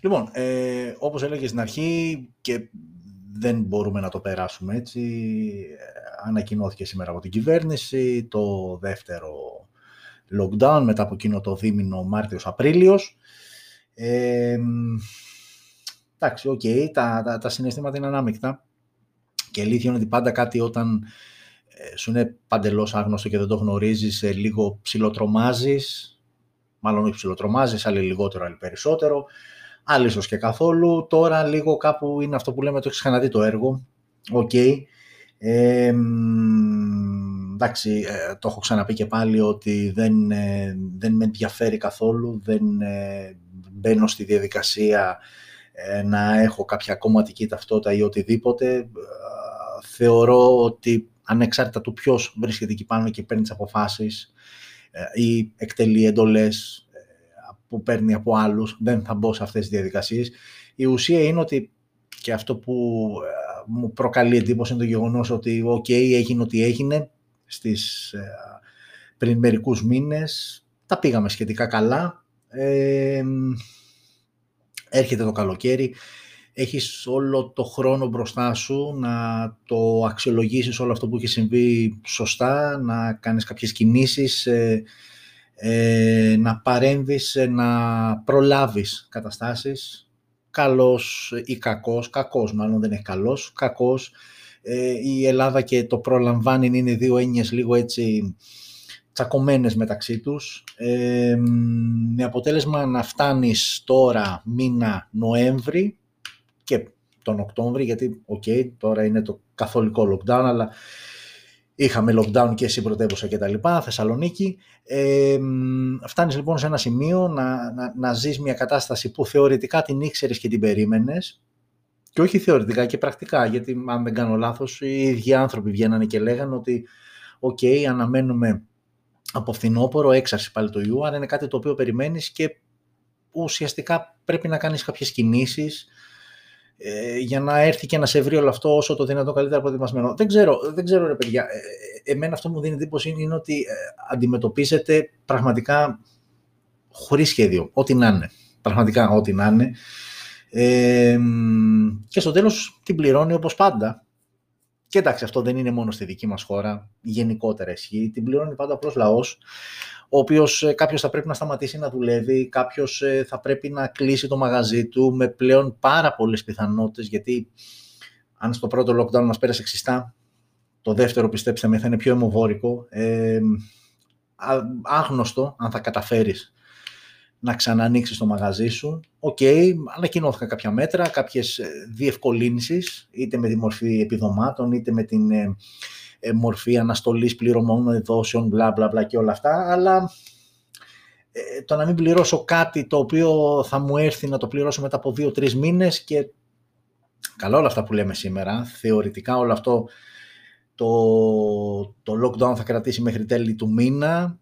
Λοιπόν, ε, όπως έλεγε στην αρχή και δεν μπορούμε να το περάσουμε έτσι, ε, ανακοινώθηκε σήμερα από την κυβέρνηση το δεύτερο lockdown μετά από εκείνο το δίμηνο Μάρτιος-Απρίλιος. Ε, εντάξει, ok, okay, τα, τα, τα συναισθήματα είναι ανάμεικτα και αλήθεια είναι ότι πάντα κάτι όταν ε, σου είναι παντελώς άγνωστο και δεν το γνωρίζεις, ε, λίγο ψιλοτρομάζεις, μάλλον όχι ψιλοτρομάζεις, άλλοι λιγότερο, άλλοι περισσότερο, άλλοι ίσως και καθόλου. Τώρα λίγο κάπου είναι αυτό που λέμε, το έχεις ξαναδεί το έργο, ok. Okay. Ε, εντάξει, ε, το έχω ξαναπεί και πάλι ότι δεν, ε, δεν με ενδιαφέρει καθόλου, δεν ε, μπαίνω στη διαδικασία να έχω κάποια κομματική ταυτότητα ή οτιδήποτε. Θεωρώ ότι ανεξάρτητα του ποιος βρίσκεται εκεί πάνω και παίρνει τις αποφάσεις ή εκτελεί εντολές που παίρνει από άλλους, δεν θα μπω σε αυτές τις διαδικασίες. Η ουσία είναι ότι και αυτό που μου προκαλεί εντύπωση είναι το γεγονός ότι οκ, έγινε ό,τι έγινε, στις, ε, πριν μερικούς μήνες. Τα πήγαμε σχετικά καλά. Ε, έρχεται το καλοκαίρι. Έχεις όλο το χρόνο μπροστά σου να το αξιολογήσεις όλο αυτό που έχει συμβεί σωστά, να κάνεις κάποιες κινήσεις, ε, ε να παρέμβεις, να προλάβεις καταστάσεις, καλώς ή κακώς, κακώς μάλλον δεν είναι καλώς, κακώς, ε, η Ελλάδα και το προλαμβάνει είναι δύο έννοιες λίγο έτσι τσακωμένες μεταξύ τους. Ε, με αποτέλεσμα να φτάνεις τώρα μήνα Νοέμβρη και τον Οκτώβρη, γιατί οκ, τώρα είναι το καθολικό lockdown, αλλά είχαμε lockdown και στην πρωτεύουσα και τα λοιπά, Θεσσαλονίκη. Ε, φτάνεις λοιπόν σε ένα σημείο να, να, να ζεις μια κατάσταση που θεωρητικά την ήξερες και την περίμενες, και όχι θεωρητικά και πρακτικά, γιατί αν δεν κάνω λάθος, οι ίδιοι άνθρωποι βγαίνανε και λέγανε ότι «ΟΚ, αναμένουμε από φθινόπωρο έξαρση πάλι του ιού, αλλά είναι κάτι το οποίο περιμένεις και ουσιαστικά πρέπει να κάνεις κάποιες κινήσεις ε, για να έρθει και να σε βρει όλο αυτό όσο το δυνατόν καλύτερα προετοιμασμένο. Δεν ξέρω, δεν ξέρω ρε παιδιά, ε, εμένα αυτό που μου δίνει εντύπωση είναι ότι ε, αντιμετωπίζεται πραγματικά χωρίς σχέδιο, ό,τι να είναι. Πραγματικά ό,τι να είναι και στο τέλος την πληρώνει όπως πάντα. Και εντάξει, αυτό δεν είναι μόνο στη δική μας χώρα, γενικότερα ισχύει. Την πληρώνει πάντα απλός λαός, ο οποίος ε, κάποιος θα πρέπει να σταματήσει να δουλεύει, κάποιος ε, θα πρέπει να κλείσει το μαγαζί του με πλέον πάρα πολλές πιθανότητες, γιατί αν στο πρώτο lockdown μας πέρασε ξυστά, το δεύτερο πιστέψτε με θα είναι πιο αιμοβόρικο, ε, άγνωστο αν θα καταφέρεις να ξανανοίξεις το μαγαζί σου. Ok, okay, ανακοινώθηκαν κάποια μέτρα, κάποιες ε, διευκολύνσεις, είτε με τη μορφή επιδομάτων, είτε με την ε, ε, μορφή αναστολής πληρωμών δόσεων, μπλα μπλα μπλα και όλα αυτά, αλλά το να μην πληρώσω κάτι το οποίο θα μου έρθει να το πληρώσω μετά από δύο-τρεις μήνες και καλά όλα αυτά που λέμε σήμερα, θεωρητικά όλο αυτό το, το lockdown θα κρατήσει μέχρι τέλη του μήνα,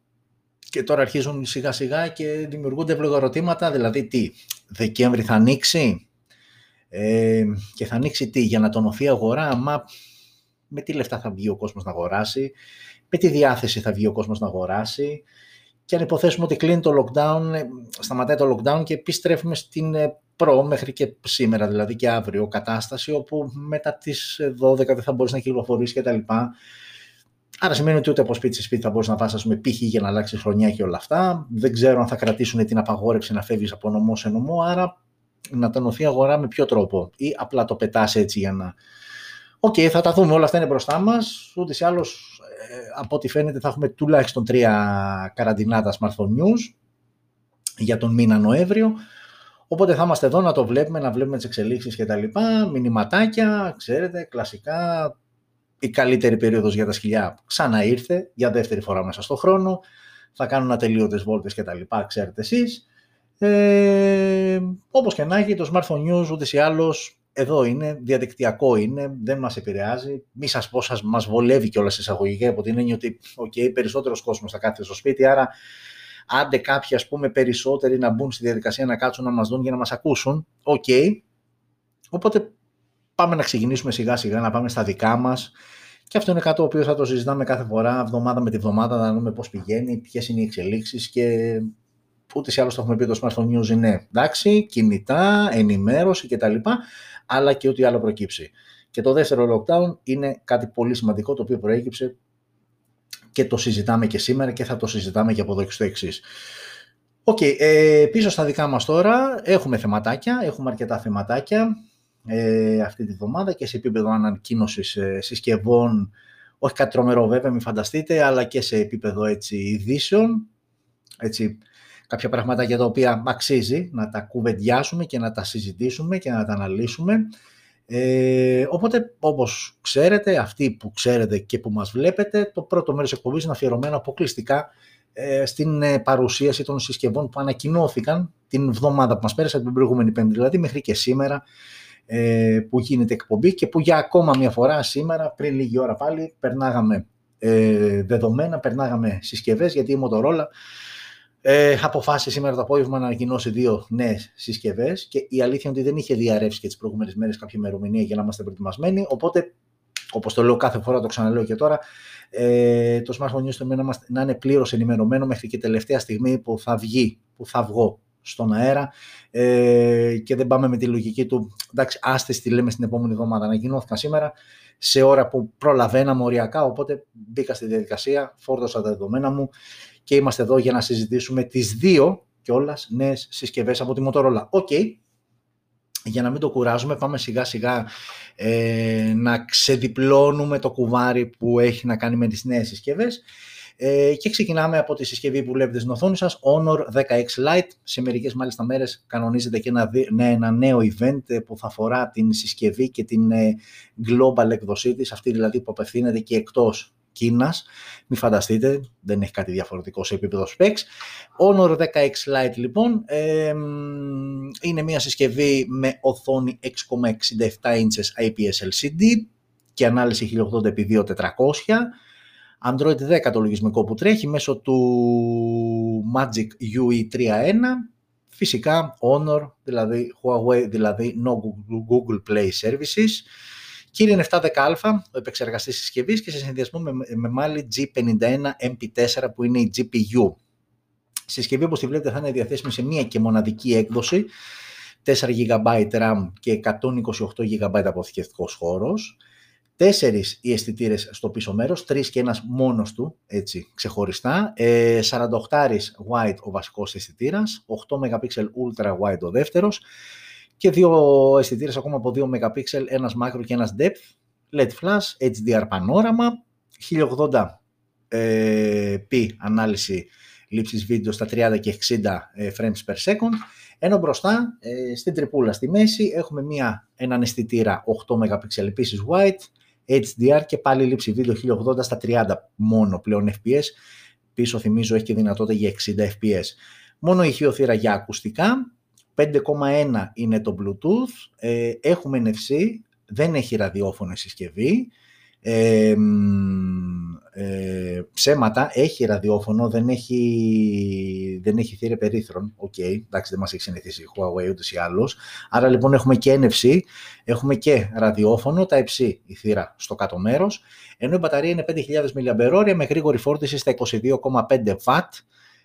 και τώρα αρχίζουν σιγά σιγά και δημιουργούνται ευλογαρωτήματα, δηλαδή τι, Δεκέμβρη θα ανοίξει; Ε, και θα ανοίξει τι, για να τονωθεί η αγορά, μα με τι λεφτά θα βγει ο κόσμος να αγοράσει, με τι διάθεση θα βγει ο κόσμος να αγοράσει; Και αν υποθέσουμε ότι κλείνει το lockdown, ε, σταματάει το lockdown και επιστρέφουμε στην ε, προ μέχρι και σήμερα, δηλαδή και αύριο κατάσταση, όπου μετά τις 12 δεν θα μπορείς να κυκλοφορήσεις και τα λοιπά. Άρα σημαίνει ότι ούτε από σπίτι σε σπίτι θα μπορείς να πας, ας πούμε, π.χ. για να αλλάξει χρονιά και όλα αυτά. Δεν ξέρω αν θα κρατήσουν την απαγόρευση να φεύγεις από νομό σε νομό. Άρα να τονωθεί αγορά με ποιο τρόπο. Ή απλά το πετάς έτσι για να. Ok, okay, θα τα δούμε. Όλα αυτά είναι μπροστά μας. Ούτως ή άλλως, ε, από ό,τι φαίνεται, θα έχουμε τουλάχιστον τρία καραντινάτα smartphone news για τον μήνα Νοέμβριο. Οπότε θα είμαστε εδώ να το βλέπουμε, να βλέπουμε τις εξελίξεις και τα λοιπά, μηνυματάκια, ξέρετε, κλασικά η καλύτερη περίοδος για τα σκυλιά ξανά ήρθε για δεύτερη φορά μέσα στο χρόνο. Θα κάνουν ατελείωτες βόλτες και τα λοιπά, ξέρετε εσείς. Ε, όπως και να έχει, το smartphone news ούτε ή άλλως εδώ είναι, διαδικτυακό είναι, δεν μας επηρεάζει. Μη σας πω, σας, μας βολεύει κιόλας εισαγωγικά από την έννοια ότι okay, περισσότερος κόσμος θα κάθεται στο σπίτι, άρα άντε κάποιοι ας πούμε περισσότεροι να μπουν στη διαδικασία να κάτσουν να μας δουν για να μας ακούσουν, ok. Okay. Οπότε πάμε να ξεκινήσουμε σιγά σιγά, να πάμε στα δικά μας. Και αυτό είναι κάτι το οποίο θα το συζητάμε κάθε φορά, εβδομάδα με τη βδομάδα, να δούμε πώς πηγαίνει, ποιες είναι οι εξελίξεις και ούτως ή άλλως το έχουμε πει το smartphone news είναι εντάξει, κινητά, ενημέρωση κτλ. Αλλά και ό,τι άλλο προκύψει. Και το δεύτερο lockdown είναι κάτι πολύ σημαντικό το οποίο προέκυψε και το συζητάμε και σήμερα και θα το συζητάμε και από εδώ και στο εξής. Οκ, ε, πίσω στα δικά μας τώρα έχουμε θεματάκια, έχουμε αρκετά θεματάκια ε, αυτή τη βδομάδα και σε επίπεδο ανακοίνωσης ε, συσκευών, όχι κάτι τρομερό βέβαια, μην φανταστείτε, αλλά και σε επίπεδο έτσι, ειδήσεων, έτσι, κάποια πραγματάκια τα οποία αξίζει να τα κουβεντιάσουμε και να τα συζητήσουμε και να τα αναλύσουμε. Ε, οπότε, όπως ξέρετε, αυτοί που ξέρετε και που μας βλέπετε, το πρώτο μέρος εκπομπής είναι αφιερωμένο αποκλειστικά ε, στην ε, παρουσίαση των συσκευών που ανακοινώθηκαν την εβδομάδα που μας πέρασε, την προηγούμενη πέμπτη δηλαδή, μέχρι και σήμερα ε, που γίνεται εκπομπή και που για ακόμα μια φορά σήμερα, πριν λίγη ώρα πάλι, περνάγαμε ε, δεδομένα, περνάγαμε συσκευές, γιατί η Motorola ε, αποφάσισε σήμερα το απόγευμα να ανακοινώσει δύο νέες συσκευές και η αλήθεια είναι ότι δεν είχε διαρρεύσει και τις προηγούμενες μέρες κάποια ημερομηνία για να είμαστε προετοιμασμένοι. Οπότε, όπως το λέω κάθε φορά, το ξαναλέω και τώρα, ε, το Smartphone News το να είναι πλήρως ενημερωμένο μέχρι και τελευταία στιγμή που θα βγει, που θα βγω στον αέρα ε, και δεν πάμε με τη λογική του εντάξει άστε τι λέμε στην επόμενη εβδομάδα ανακοινώθηκαν σήμερα σε ώρα που προλαβαίναμε οριακά οπότε μπήκα στη διαδικασία, φόρτωσα τα δεδομένα μου και είμαστε εδώ για να συζητήσουμε τις δύο κιόλας νέες συσκευές από τη Motorola. OK, για να μην το κουράζουμε, πάμε σιγά σιγά ε, να ξεδιπλώνουμε το κουβάρι που έχει να κάνει με τις νέες συσκευές ε, και ξεκινάμε από τη συσκευή που βλέπετε στην οθόνη σας, Honor 16 Lite. Σε μερικές μάλιστα μέρες κανονίζεται και ένα, ναι, ένα νέο event ε, που θα αφορά την συσκευή και την ε, global εκδοσή της, αυτή δηλαδή που απευθύνεται και εκτός Κίνας. Μην φανταστείτε, δεν έχει κάτι διαφορετικό σε επίπεδο specs. Honor 16 Lite λοιπόν ε, είναι μια συσκευή με οθόνη 6,67 inches IPS LCD και ανάλυση 1080x2400 Android 10 το λογισμικό που τρέχει μέσω του Magic UE 3.1 φυσικά Honor, δηλαδή Huawei, δηλαδή no Google Play Services. Kirin 710α, ο επεξεργαστής συσκευής και σε συνδυασμό με, με Mali G51 MP4 που είναι η GPU. Η συσκευή όπως τη βλέπετε θα είναι διαθέσιμη σε μία και μοναδική έκδοση. 4 GB RAM και 128 GB αποθηκευτικός χώρος τέσσερις οι αισθητήρες στο πίσω μέρος, τρεις και ένας μόνος του, έτσι, ξεχωριστά, ε, 48 wide ο βασικός αισθητήρας, 8 MP ultra wide ο δεύτερος και δύο αισθητήρες ακόμα από 2 MP, ένας macro και ένας depth, LED flash, HDR πανόραμα, 1080 ε, p ανάλυση λήψης βίντεο στα 30 και 60 ε, frames per second, ενώ μπροστά, ε, στην τρυπούλα στη μέση, έχουμε μια, έναν αισθητήρα 8 MP επίσης wide, HDR και πάλι λήψη βίντεο 1080 στα 30 μόνο πλέον FPS. Πίσω θυμίζω έχει και δυνατότητα για 60 FPS. Μόνο ηχειοθύρα για ακουστικά. 5,1 είναι το Bluetooth. Ε, έχουμε NFC. Δεν έχει ραδιόφωνο συσκευή. Ε, ε, ψέματα, έχει ραδιόφωνο, δεν έχει, δεν έχει θύρα υπερύθρων. OK, okay, εντάξει, δεν μας έχει συνηθίσει η Huawei ούτως ή άλλως. Άρα λοιπόν έχουμε και NFC, έχουμε και ραδιόφωνο, Type-C η θύρα στο κάτω μέρος, ενώ η μπαταρία είναι 5.000 mAh με γρήγορη φόρτιση στα 22,5 W,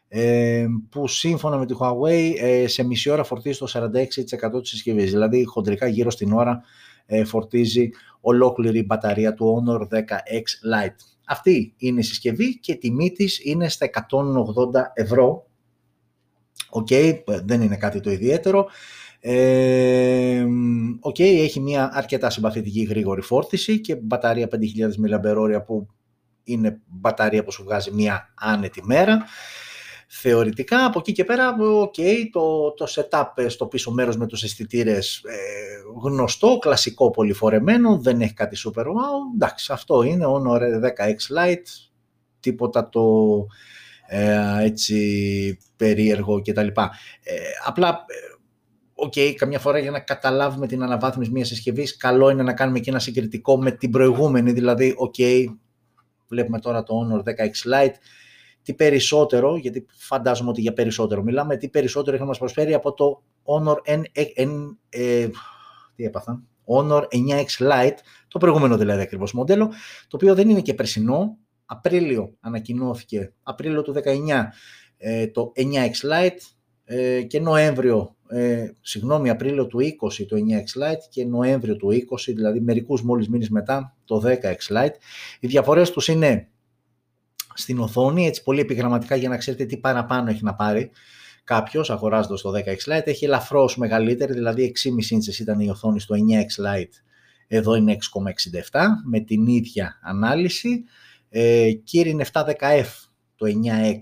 ε, που σύμφωνα με τη Huawei ε, σε μισή ώρα φορτίζει το 46% της συσκευής, δηλαδή χοντρικά γύρω στην ώρα ε, φορτίζει ολόκληρη η μπαταρία του Honor 10X Lite. Αυτή είναι η συσκευή και η τιμή της είναι στα 180 ευρώ. Οκ, δεν είναι κάτι το ιδιαίτερο. Ε, okay, έχει μια αρκετά συμπαθητική γρήγορη φόρτιση και μπαταρία 5.000 mAh που είναι μπαταρία που σου βγάζει μια άνετη μέρα. Θεωρητικά από εκεί και πέρα, okay, το, το setup στο πίσω μέρος με τους αισθητήρες ε, γνωστό, κλασικό πολυφορεμένο, δεν έχει κάτι super wow. Εντάξει, αυτό είναι Honor 10X Lite, τίποτα το ε, έτσι περίεργο κτλ. Ε, απλά, OK, okay, καμιά φορά για να καταλάβουμε την αναβάθμιση μιας συσκευής, καλό είναι να κάνουμε και ένα συγκριτικό με την προηγούμενη, δηλαδή, OK, okay, βλέπουμε τώρα το Honor 10X Lite, τι περισσότερο, γιατί φαντάζομαι ότι για περισσότερο μιλάμε, τι περισσότερο έχει να μας προσφέρει από το Honor 9X, N, ε, τι έπαθα, Honor 9X Lite, το προηγούμενο δηλαδή ακριβώς μοντέλο, το οποίο δεν είναι και περσινό, Απρίλιο ανακοινώθηκε, Απρίλιο του 19, το 9X Lite και Νοέμβριο, συγγνώμη, Απρίλιο του 20 το 9X Lite και Νοέμβριο του 20, δηλαδή μερικούς μόλις μήνες μετά το 10X Lite. Οι διαφορές τους είναι στην οθόνη, έτσι πολύ επιγραμματικά για να ξέρετε τι παραπάνω έχει να πάρει κάποιος αγοράζοντας το 10X Lite. Έχει ελαφρώς μεγαλύτερη, δηλαδή 6,5 inches ήταν η οθόνη στο 9X Lite. Εδώ είναι 6,67 με την ίδια ανάλυση. Ε, Kirin είναι 710F το 9X,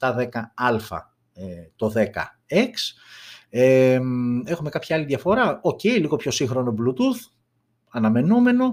710A ε, το 10X. Ε, έχουμε κάποια άλλη διαφορά. OK, okay, λίγο πιο σύγχρονο Bluetooth, αναμενόμενο.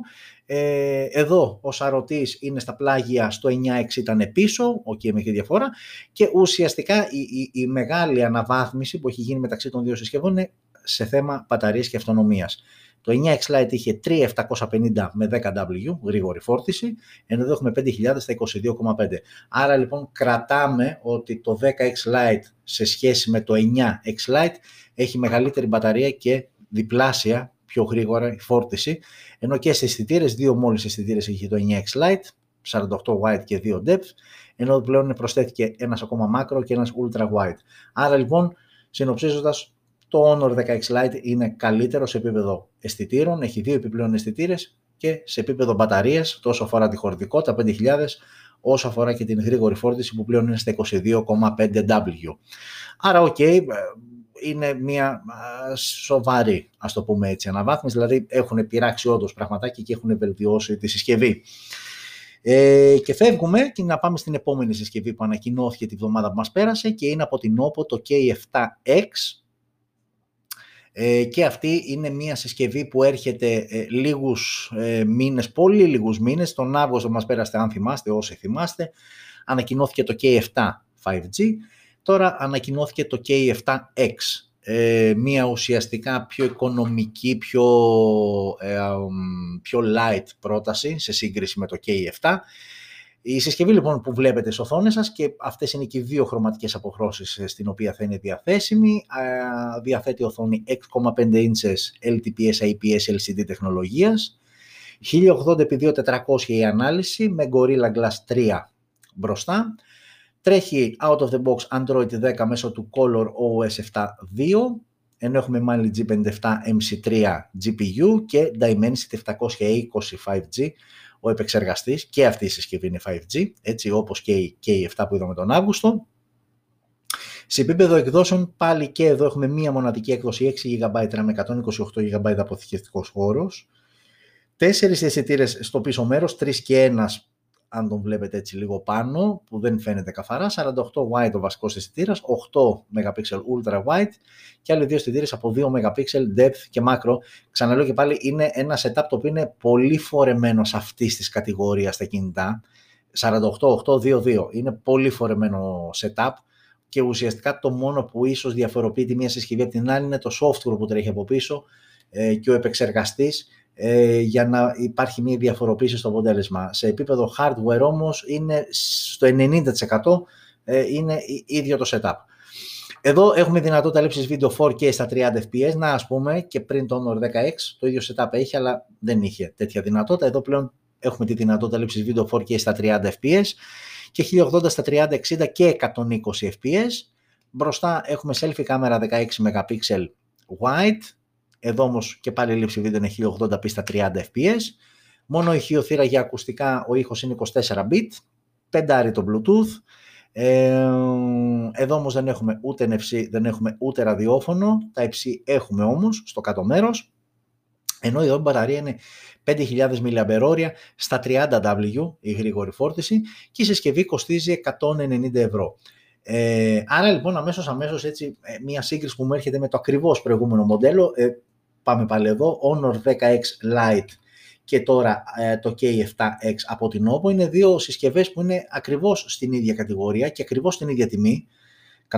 Ε, εδώ ο σαρωτής είναι στα πλάγια, στο 9X ήταν πίσω, OK okay, με διαφορά και ουσιαστικά η, η, μεγάλη αναβάθμιση που έχει γίνει μεταξύ των δύο συσκευών είναι σε θέμα μπαταρίας και αυτονομίας. Το 9X Lite είχε 3750 με 10W γρήγορη φόρτιση, ενώ εδώ έχουμε 5000 στα 22,5. Άρα λοιπόν κρατάμε ότι το 10X Lite σε σχέση με το 9X Lite έχει μεγαλύτερη μπαταρία και διπλάσια πιο γρήγορα η φόρτιση, ενώ και σε αισθητήρες, δύο μόλις αισθητήρες έχει το 9X Lite, 48 wide και 2 depth, ενώ πλέον προσθέθηκε ένας ακόμα macro και ένας ultra wide. Άρα λοιπόν, συνοψίζοντας, το Honor 10X Lite είναι καλύτερο σε επίπεδο αισθητήρων, έχει δύο επιπλέον αισθητήρες και σε επίπεδο μπαταρίας, τόσο αφορά τη χωρητικότητα 5000, όσο αφορά και την γρήγορη φόρτιση που πλέον είναι στα 22,5W. Άρα, OK, okay, είναι μια σοβαρή, ας το πούμε έτσι, αναβάθμιση, δηλαδή έχουν πειράξει όντως πραγματάκι και έχουν βελτιώσει τη συσκευή. Ε, και φεύγουμε και να πάμε στην επόμενη συσκευή που ανακοινώθηκε τη βδομάδα που μας πέρασε και είναι από την OPPO το K7X ε, και αυτή είναι μια συσκευή που έρχεται ε, λίγους ε, μήνες, πολύ λίγους μήνες, τον Αύγουστο μας πέρασε αν θυμάστε, όσοι θυμάστε, ανακοινώθηκε το K7 5G Τώρα ανακοινώθηκε το K7X, ε, μια ουσιαστικά πιο οικονομική, πιο, ε, πιο light πρόταση σε σύγκριση με το K7. Η συσκευή λοιπόν που βλέπετε στις οθόνες σας και αυτές είναι και οι δύο χρωματικές αποχρώσεις ε, στην οποία θα είναι διαθέσιμη. Διαθέτει οθόνη 6,5 inches LTPS IPS LCD τεχνολογίας. 1080x2400 η ανάλυση με Gorilla Glass 3 μπροστά. Τρέχει out of the box Android 10 μέσω του Color OS 7.2 ενώ έχουμε Mali G57 MC3 GPU και Dimensity 720 5G ο επεξεργαστής και αυτή η συσκευή είναι 5G έτσι όπως και η K7 που είδαμε τον Αύγουστο. Σε επίπεδο εκδόσεων πάλι και εδώ έχουμε μία μοναδική έκδοση 6 GB με 128 GB αποθηκευτικός χώρος. Τέσσερις αισθητήρες στο πίσω μέρος, 3 και 1 αν τον βλέπετε έτσι λίγο πάνω, που δεν φαίνεται καθαρά, 48 wide ο βασικός αισθητήρας, 8 MP ultra wide και άλλοι δύο αισθητήρες από 2 MP depth και macro. Ξαναλέω και πάλι, είναι ένα setup το οποίο είναι πολύ φορεμένο σε αυτής της κατηγορίας στα κινητά. 48-8-2-2. Είναι πολύ φορεμένο setup και ουσιαστικά το μόνο που ίσως διαφοροποιεί τη μία συσκευή από την άλλη είναι το software που τρέχει από πίσω ε, και ο επεξεργαστής ε, για να υπάρχει μια διαφοροποίηση στο αποτέλεσμα. Σε επίπεδο hardware όμως είναι στο 90% ε, είναι ίδιο το setup. Εδώ έχουμε δυνατότητα λήψης βίντεο 4K στα 30 fps, να ας πούμε και πριν το Honor 16 το ίδιο setup έχει αλλά δεν είχε τέτοια δυνατότητα. Εδώ πλέον έχουμε τη δυνατότητα λήψης βίντεο 4K στα 30 fps και 1080 στα 30, 60 και 120 fps. Μπροστά έχουμε selfie κάμερα 16 MP wide, εδώ όμως και πάλι η λήψη βίντεο είναι 1080p στα 30 fps. Μόνο ηχειοθύρα για ακουστικά, ο ήχος είναι 24 bit. Πεντάρι το Bluetooth. Ε, εδώ όμως δεν έχουμε ούτε NFC, δεν έχουμε ούτε ραδιόφωνο. Τα υψί έχουμε όμως στο κάτω μέρος. Ενώ η μπαταρία είναι 5.000 mAh στα 30W η γρήγορη φόρτιση και η συσκευή κοστίζει 190 ευρώ. Ε, άρα λοιπόν αμέσως αμέσως έτσι ε, μια σύγκριση που μου έρχεται με το ακριβώς προηγούμενο μοντέλο ε, πάμε πάλι εδώ, Honor 10X Lite και τώρα ε, το K7X από την OPPO. Είναι δύο συσκευές που είναι ακριβώς στην ίδια κατηγορία και ακριβώς στην ίδια τιμή,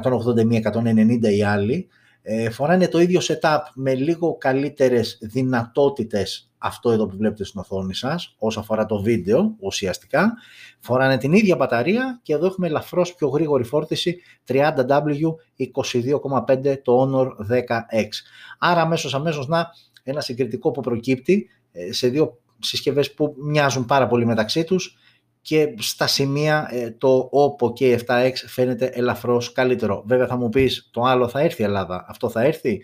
181-190 οι άλλοι, ε, φοράνε το ίδιο setup με λίγο καλύτερες δυνατότητες αυτό εδώ που βλέπετε στην οθόνη σας, όσο αφορά το βίντεο ουσιαστικά, φοράνε την ίδια μπαταρία και εδώ έχουμε ελαφρώς πιο γρήγορη φόρτιση 30W 22,5 το Honor 10X. Άρα αμέσως αμέσως να ένα συγκριτικό που προκύπτει ε, σε δύο συσκευές που μοιάζουν πάρα πολύ μεταξύ τους και στα σημεία ε, το OPPO και 7X φαίνεται ελαφρώς καλύτερο. Βέβαια θα μου πεις το άλλο θα έρθει η Ελλάδα, αυτό θα έρθει;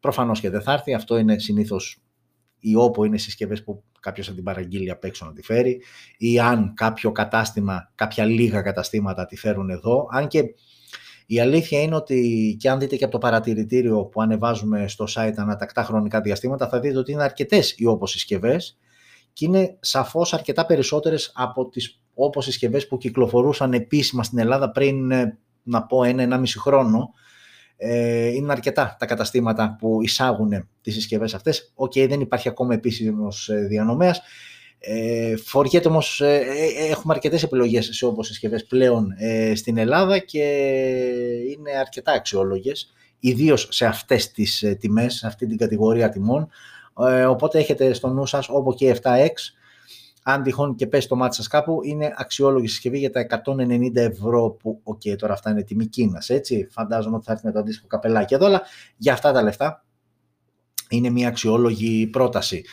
Προφανώς και δεν θα έρθει, αυτό είναι συνήθως η OPPO είναι συσκευές που κάποιος θα την παραγγείλει απ' έξω να τη φέρει ή αν κάποιο κατάστημα, κάποια λίγα καταστήματα τη φέρουν εδώ. Αν και η αλήθεια είναι ότι και αν δείτε και από το παρατηρητήριο που ανεβάζουμε στο site ανατακτά χρονικά διαστήματα θα δείτε ότι είναι αρκετές οι OPPO συσκευές και είναι σαφώς αρκετά περισσότερες από τις OPPO συσκευές που κυκλοφορούσαν επίσημα στην Ελλάδα πριν ε, να πω ένα-ενάμιση χρόνο ε, είναι αρκετά τα καταστήματα που εισάγουν τις συσκευές αυτές. OK, okay, δεν υπάρχει ακόμα επίσημος ε, διανομέας. Ε, φοριέται όμως, ε, ε, έχουμε αρκετές επιλογές σε OPPO συσκευές πλέον ε, στην Ελλάδα και είναι αρκετά αξιόλογες, ιδίως σε αυτές τις ε, τιμές, σε αυτή την κατηγορία τιμών. οπότε έχετε στο νου σας OPPO K7X, αν τυχόν και πέσει το μάτι σας κάπου, είναι αξιόλογη συσκευή για τα 190 ευρώ που, OK, okay, τώρα αυτά είναι τιμή Κίνας, έτσι, φαντάζομαι ότι θα έρθει με το αντίστοιχο καπελάκι εδώ, αλλά για αυτά τα λεφτά είναι μια αξιόλογη πρόταση.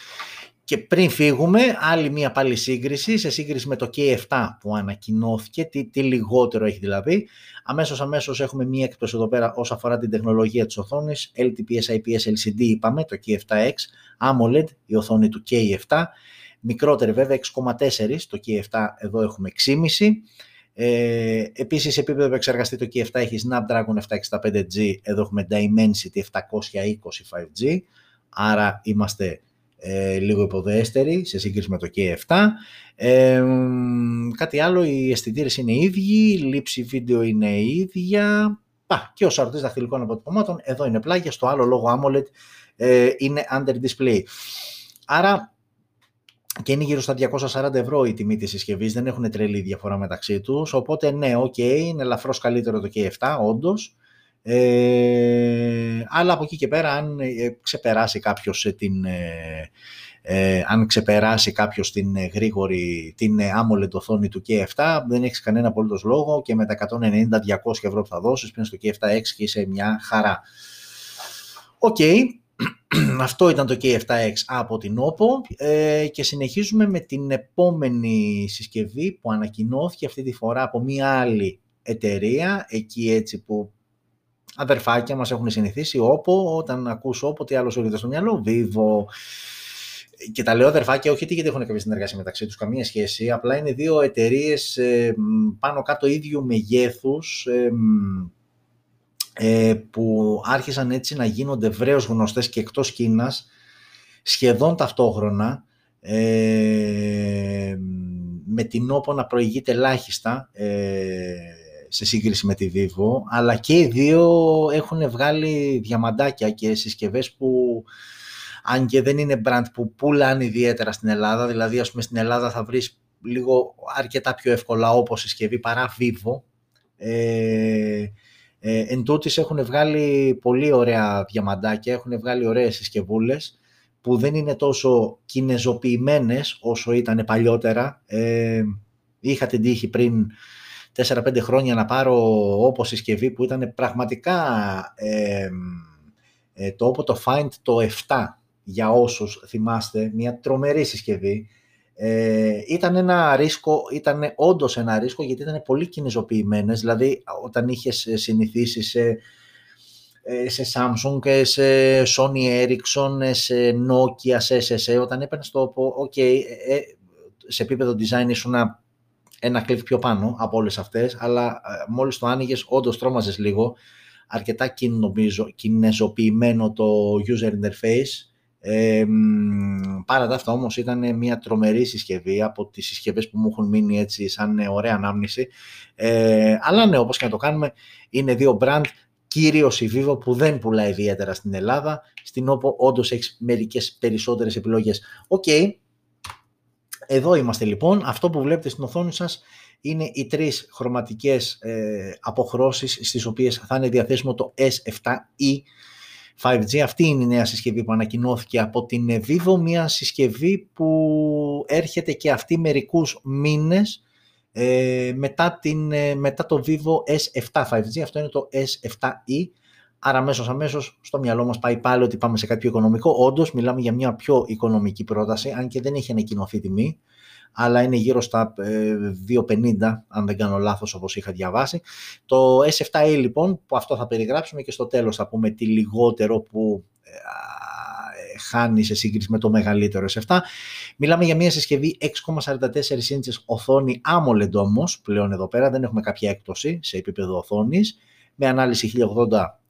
Και πριν φύγουμε, άλλη μία πάλι σύγκριση, σε σύγκριση με το K7 που ανακοινώθηκε, τι, τι λιγότερο έχει δηλαδή. Αμέσως αμέσως έχουμε μία έκπτωση εδώ πέρα όσον αφορά την τεχνολογία της οθόνης, LTPS, IPS, LCD είπαμε, το K7X, AMOLED, η οθόνη του K7, μικρότερη βέβαια 6,4, το K7 εδώ έχουμε 6,5. Ε, επίσης σε επίπεδο επεξεργαστή το K7 έχει Snapdragon 765G, εδώ έχουμε Dimensity 720 5G, άρα είμαστε ε, λίγο υποδέστεροι σε σύγκριση με το K7. Ε, κάτι άλλο, οι αισθητήρες είναι ίδιοι, η λήψη βίντεο είναι ίδια, Πα, και ο σαρωτής δαχτυλικών αποτυπωμάτων, εδώ είναι πλάγια, στο άλλο λόγο AMOLED ε, είναι under display. Άρα και είναι γύρω στα 240 ευρώ η τιμή της συσκευής, δεν έχουν τρελή διαφορά μεταξύ τους, οπότε ναι, οκ, είναι ελαφρώς καλύτερο το K7, όντως, ε, αλλά από εκεί και πέρα αν ε, ξεπεράσει κάποιος την... Ε, ε, αν ξεπεράσει κάποιος την γρήγορη, την AMOLED οθόνη του K7, δεν έχεις κανένα απολύτως λόγο και με τα 190-200 ευρώ που θα δώσεις, παίρνεις το K7X και είσαι μια χαρά. Οκ, αυτό ήταν το K7X από την OPPO. Ε, και συνεχίζουμε με την επόμενη συσκευή που ανακοινώθηκε αυτή τη φορά από μια άλλη εταιρεία, εκεί έτσι που αδερφάκια μας έχουν συνηθίσει, OPPO, όταν ακούς OPPO, τι άλλο σου έρχεται στο μυαλό, Vivo, και τα λέω αδερφάκια όχι γιατί έχουν κάποια συνεργασία μεταξύ τους, καμία σχέση, απλά είναι δύο εταιρείες ε, πάνω κάτω ίδιου μεγέθους, ε, ε, που άρχισαν έτσι να γίνονται βρέως γνωστές και εκτός Κίνας σχεδόν ταυτόχρονα ε, με την όπο να προηγείται ελάχιστα ε, σε σύγκριση με τη Vivo αλλά και οι δύο έχουν βγάλει διαμαντάκια και συσκευές που αν και δεν είναι brand που πουλάνε ιδιαίτερα στην Ελλάδα δηλαδή ας πούμε στην Ελλάδα θα βρεις λίγο αρκετά πιο εύκολα όπως συσκευή παρά Vivo ε, ε, εν τούτης έχουν βγάλει πολύ ωραία διαμαντάκια, έχουν βγάλει ωραίες συσκευούλες που δεν είναι τόσο κινεζοποιημένες όσο ήταν παλιότερα. Ε, είχα την τύχη πριν 4-5 χρόνια να πάρω όπως συσκευή που ήταν πραγματικά ε, ε, το όπως το Find το 7 για όσους θυμάστε, μια τρομερή συσκευή ε, ήταν ένα ρίσκο, ήταν όντως ένα ρίσκο γιατί ήταν πολύ κινηζοποιημένες, δηλαδή όταν είχες συνηθίσει σε, ε, σε Samsung, σε Sony Ericsson, σε Nokia, σε SSE, όταν έπαιρνες το ok, ε, ε, σε επίπεδο design ήσουν ένα, ένα κλικ πιο πάνω από όλες αυτές, αλλά μόλις το άνοιγες όντως τρόμαζες λίγο, αρκετά κινεζοποιημένο το user interface, ε, παρά τα αυτά όμως ήταν μια τρομερή συσκευή από τις συσκευές που μου έχουν μείνει έτσι σαν ωραία ανάμνηση. Ε, αλλά ναι, όπως και να το κάνουμε, είναι δύο brand, κυρίως η Vivo που δεν πουλάει ιδιαίτερα στην Ελλάδα, στην OPPO όντως έχεις μερικές περισσότερες επιλογές. Οκ, εδώ είμαστε λοιπόν. Αυτό που βλέπετε στην οθόνη σας είναι οι τρεις χρωματικές ε, αποχρώσεις στις οποίες θα είναι διαθέσιμο το S7e 5G. Αυτή είναι η νέα συσκευή που ανακοινώθηκε από την Vivo, μια συσκευή που έρχεται και αυτή μερικούς μήνες ε, μετά, την, ε, μετά το Vivo S7 5G, αυτό είναι το S7e, άρα αμέσως αμέσως στο μυαλό μας πάει πάλι ότι πάμε σε κάτι πιο οικονομικό. Όντως, μιλάμε για μια πιο οικονομική πρόταση, αν και δεν έχει ανακοινωθεί τιμή. Αλλά είναι γύρω στα 2.50 ε, αν δεν κάνω λάθος όπως είχα διαβάσει. Το S7e λοιπόν, που αυτό θα περιγράψουμε και στο τέλος θα πούμε τι λιγότερο που ε, χάνει σε σύγκριση με το μεγαλύτερο S7. Μιλάμε για μια συσκευή 6,44 inches οθόνη AMOLED όμως, πλέον εδώ πέρα δεν έχουμε κάποια έκπτωση σε επίπεδο οθόνης, με ανάλυση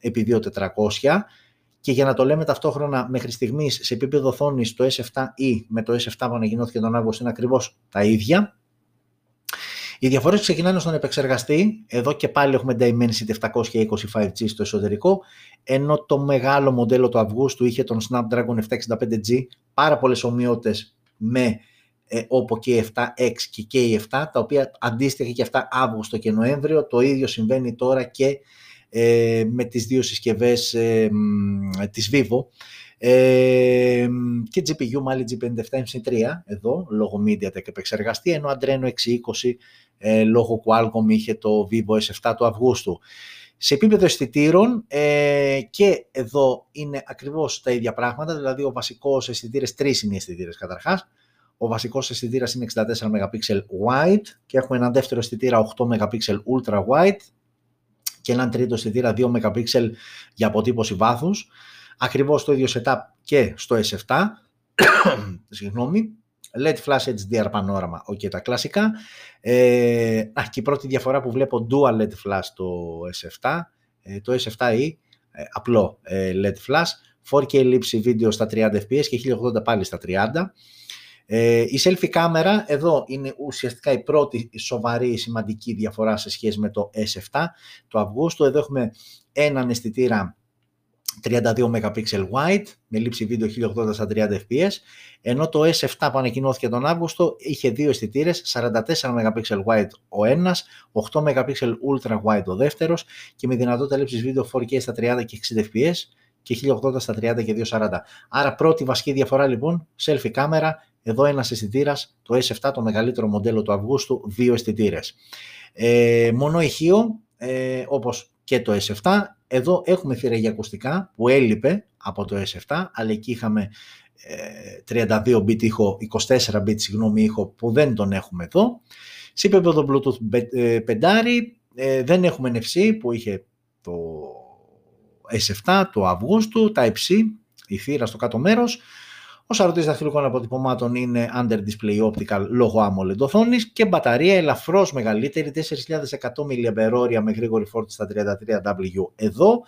1080x2400 και για να το λέμε ταυτόχρονα μέχρι στιγμής σε επίπεδο οθόνης το S7e με το S7 που ανακοινώθηκε τον Αύγουστο είναι ακριβώς τα ίδια. Οι διαφορές ξεκινάνε στον επεξεργαστή, εδώ και πάλι έχουμε Dimensity 720 5G στο εσωτερικό, ενώ το μεγάλο μοντέλο του Αυγούστου είχε τον Snapdragon 765G, πάρα πολλές ομοιότητες με ε, Oppo K7X και K7, τα οποία αντίστοιχα και αυτά Αύγουστο και Νοέμβριο, το ίδιο συμβαίνει τώρα και ε, με τις δύο συσκευές ε, της Vivo. Ε, και GPU Mali G57 MC3 εδώ λόγω MediaTek επεξεργαστή ενώ Adreno 620 ε, λόγω Qualcomm είχε το Vivo S7 του Αυγούστου. Σε επίπεδο αισθητήρων ε, και εδώ είναι ακριβώς τα ίδια πράγματα, δηλαδή ο βασικός αισθητήρες, τρεις είναι οι αισθητήρες καταρχάς, ο βασικός αισθητήρας είναι 64 MP wide και έχουμε ένα δεύτερο αισθητήρα 8 MP ultra wide και έναν τρίτο αισθητήρα 2 MP για αποτύπωση βάθους. Ακριβώς το ίδιο setup και στο S7. Συγγνώμη. LED Flash HDR πανόραμα, ok τα κλασικά. Ε, α, και η πρώτη διαφορά που βλέπω Dual LED Flash το S7. Ε, το S7e, ε, απλό ε, LED Flash. 4K λήψη βίντεο στα 30 fps και 1080 πάλι στα 30. Ε, η selfie κάμερα εδώ είναι ουσιαστικά η πρώτη σοβαρή σημαντική διαφορά σε σχέση με το S7 το Αυγούστου. Εδώ έχουμε έναν αισθητήρα 32 MP wide με λήψη βίντεο 1080 στα 30 fps ενώ το S7 που ανακοινώθηκε τον Αύγουστο είχε δύο αισθητήρες, 44 MP wide ο ένας, 8 MP ultra wide ο δεύτερος και με δυνατότητα λήψης βίντεο 4K στα 30 και 60 fps και 1080 στα 30 και 240. Άρα πρώτη βασική διαφορά λοιπόν, selfie κάμερα, εδώ ένα αισθητήρας, το S7, το μεγαλύτερο μοντέλο του Αυγούστου, δύο αισθητήρες. Ε, μόνο ηχείο, ε, όπως και το S7. Εδώ έχουμε θύρα για ακουστικά που έλειπε από το S7, αλλά εκεί είχαμε 32 ε, bit ήχο, 24 bit συγγνώμη ήχο που δεν τον έχουμε εδώ. Σε επίπεδο Bluetooth 5 ε, δεν έχουμε NFC που είχε το S7 του Αυγούστου, τα C, η θύρα στο κάτω μέρος. Ο σαρωτή δαχτυλικών αποτυπωμάτων είναι under display optical λόγω AMOLED οθόνης και μπαταρία ελαφρώς μεγαλύτερη 4.100 mAh με γρήγορη φόρτιση στα 33W εδώ,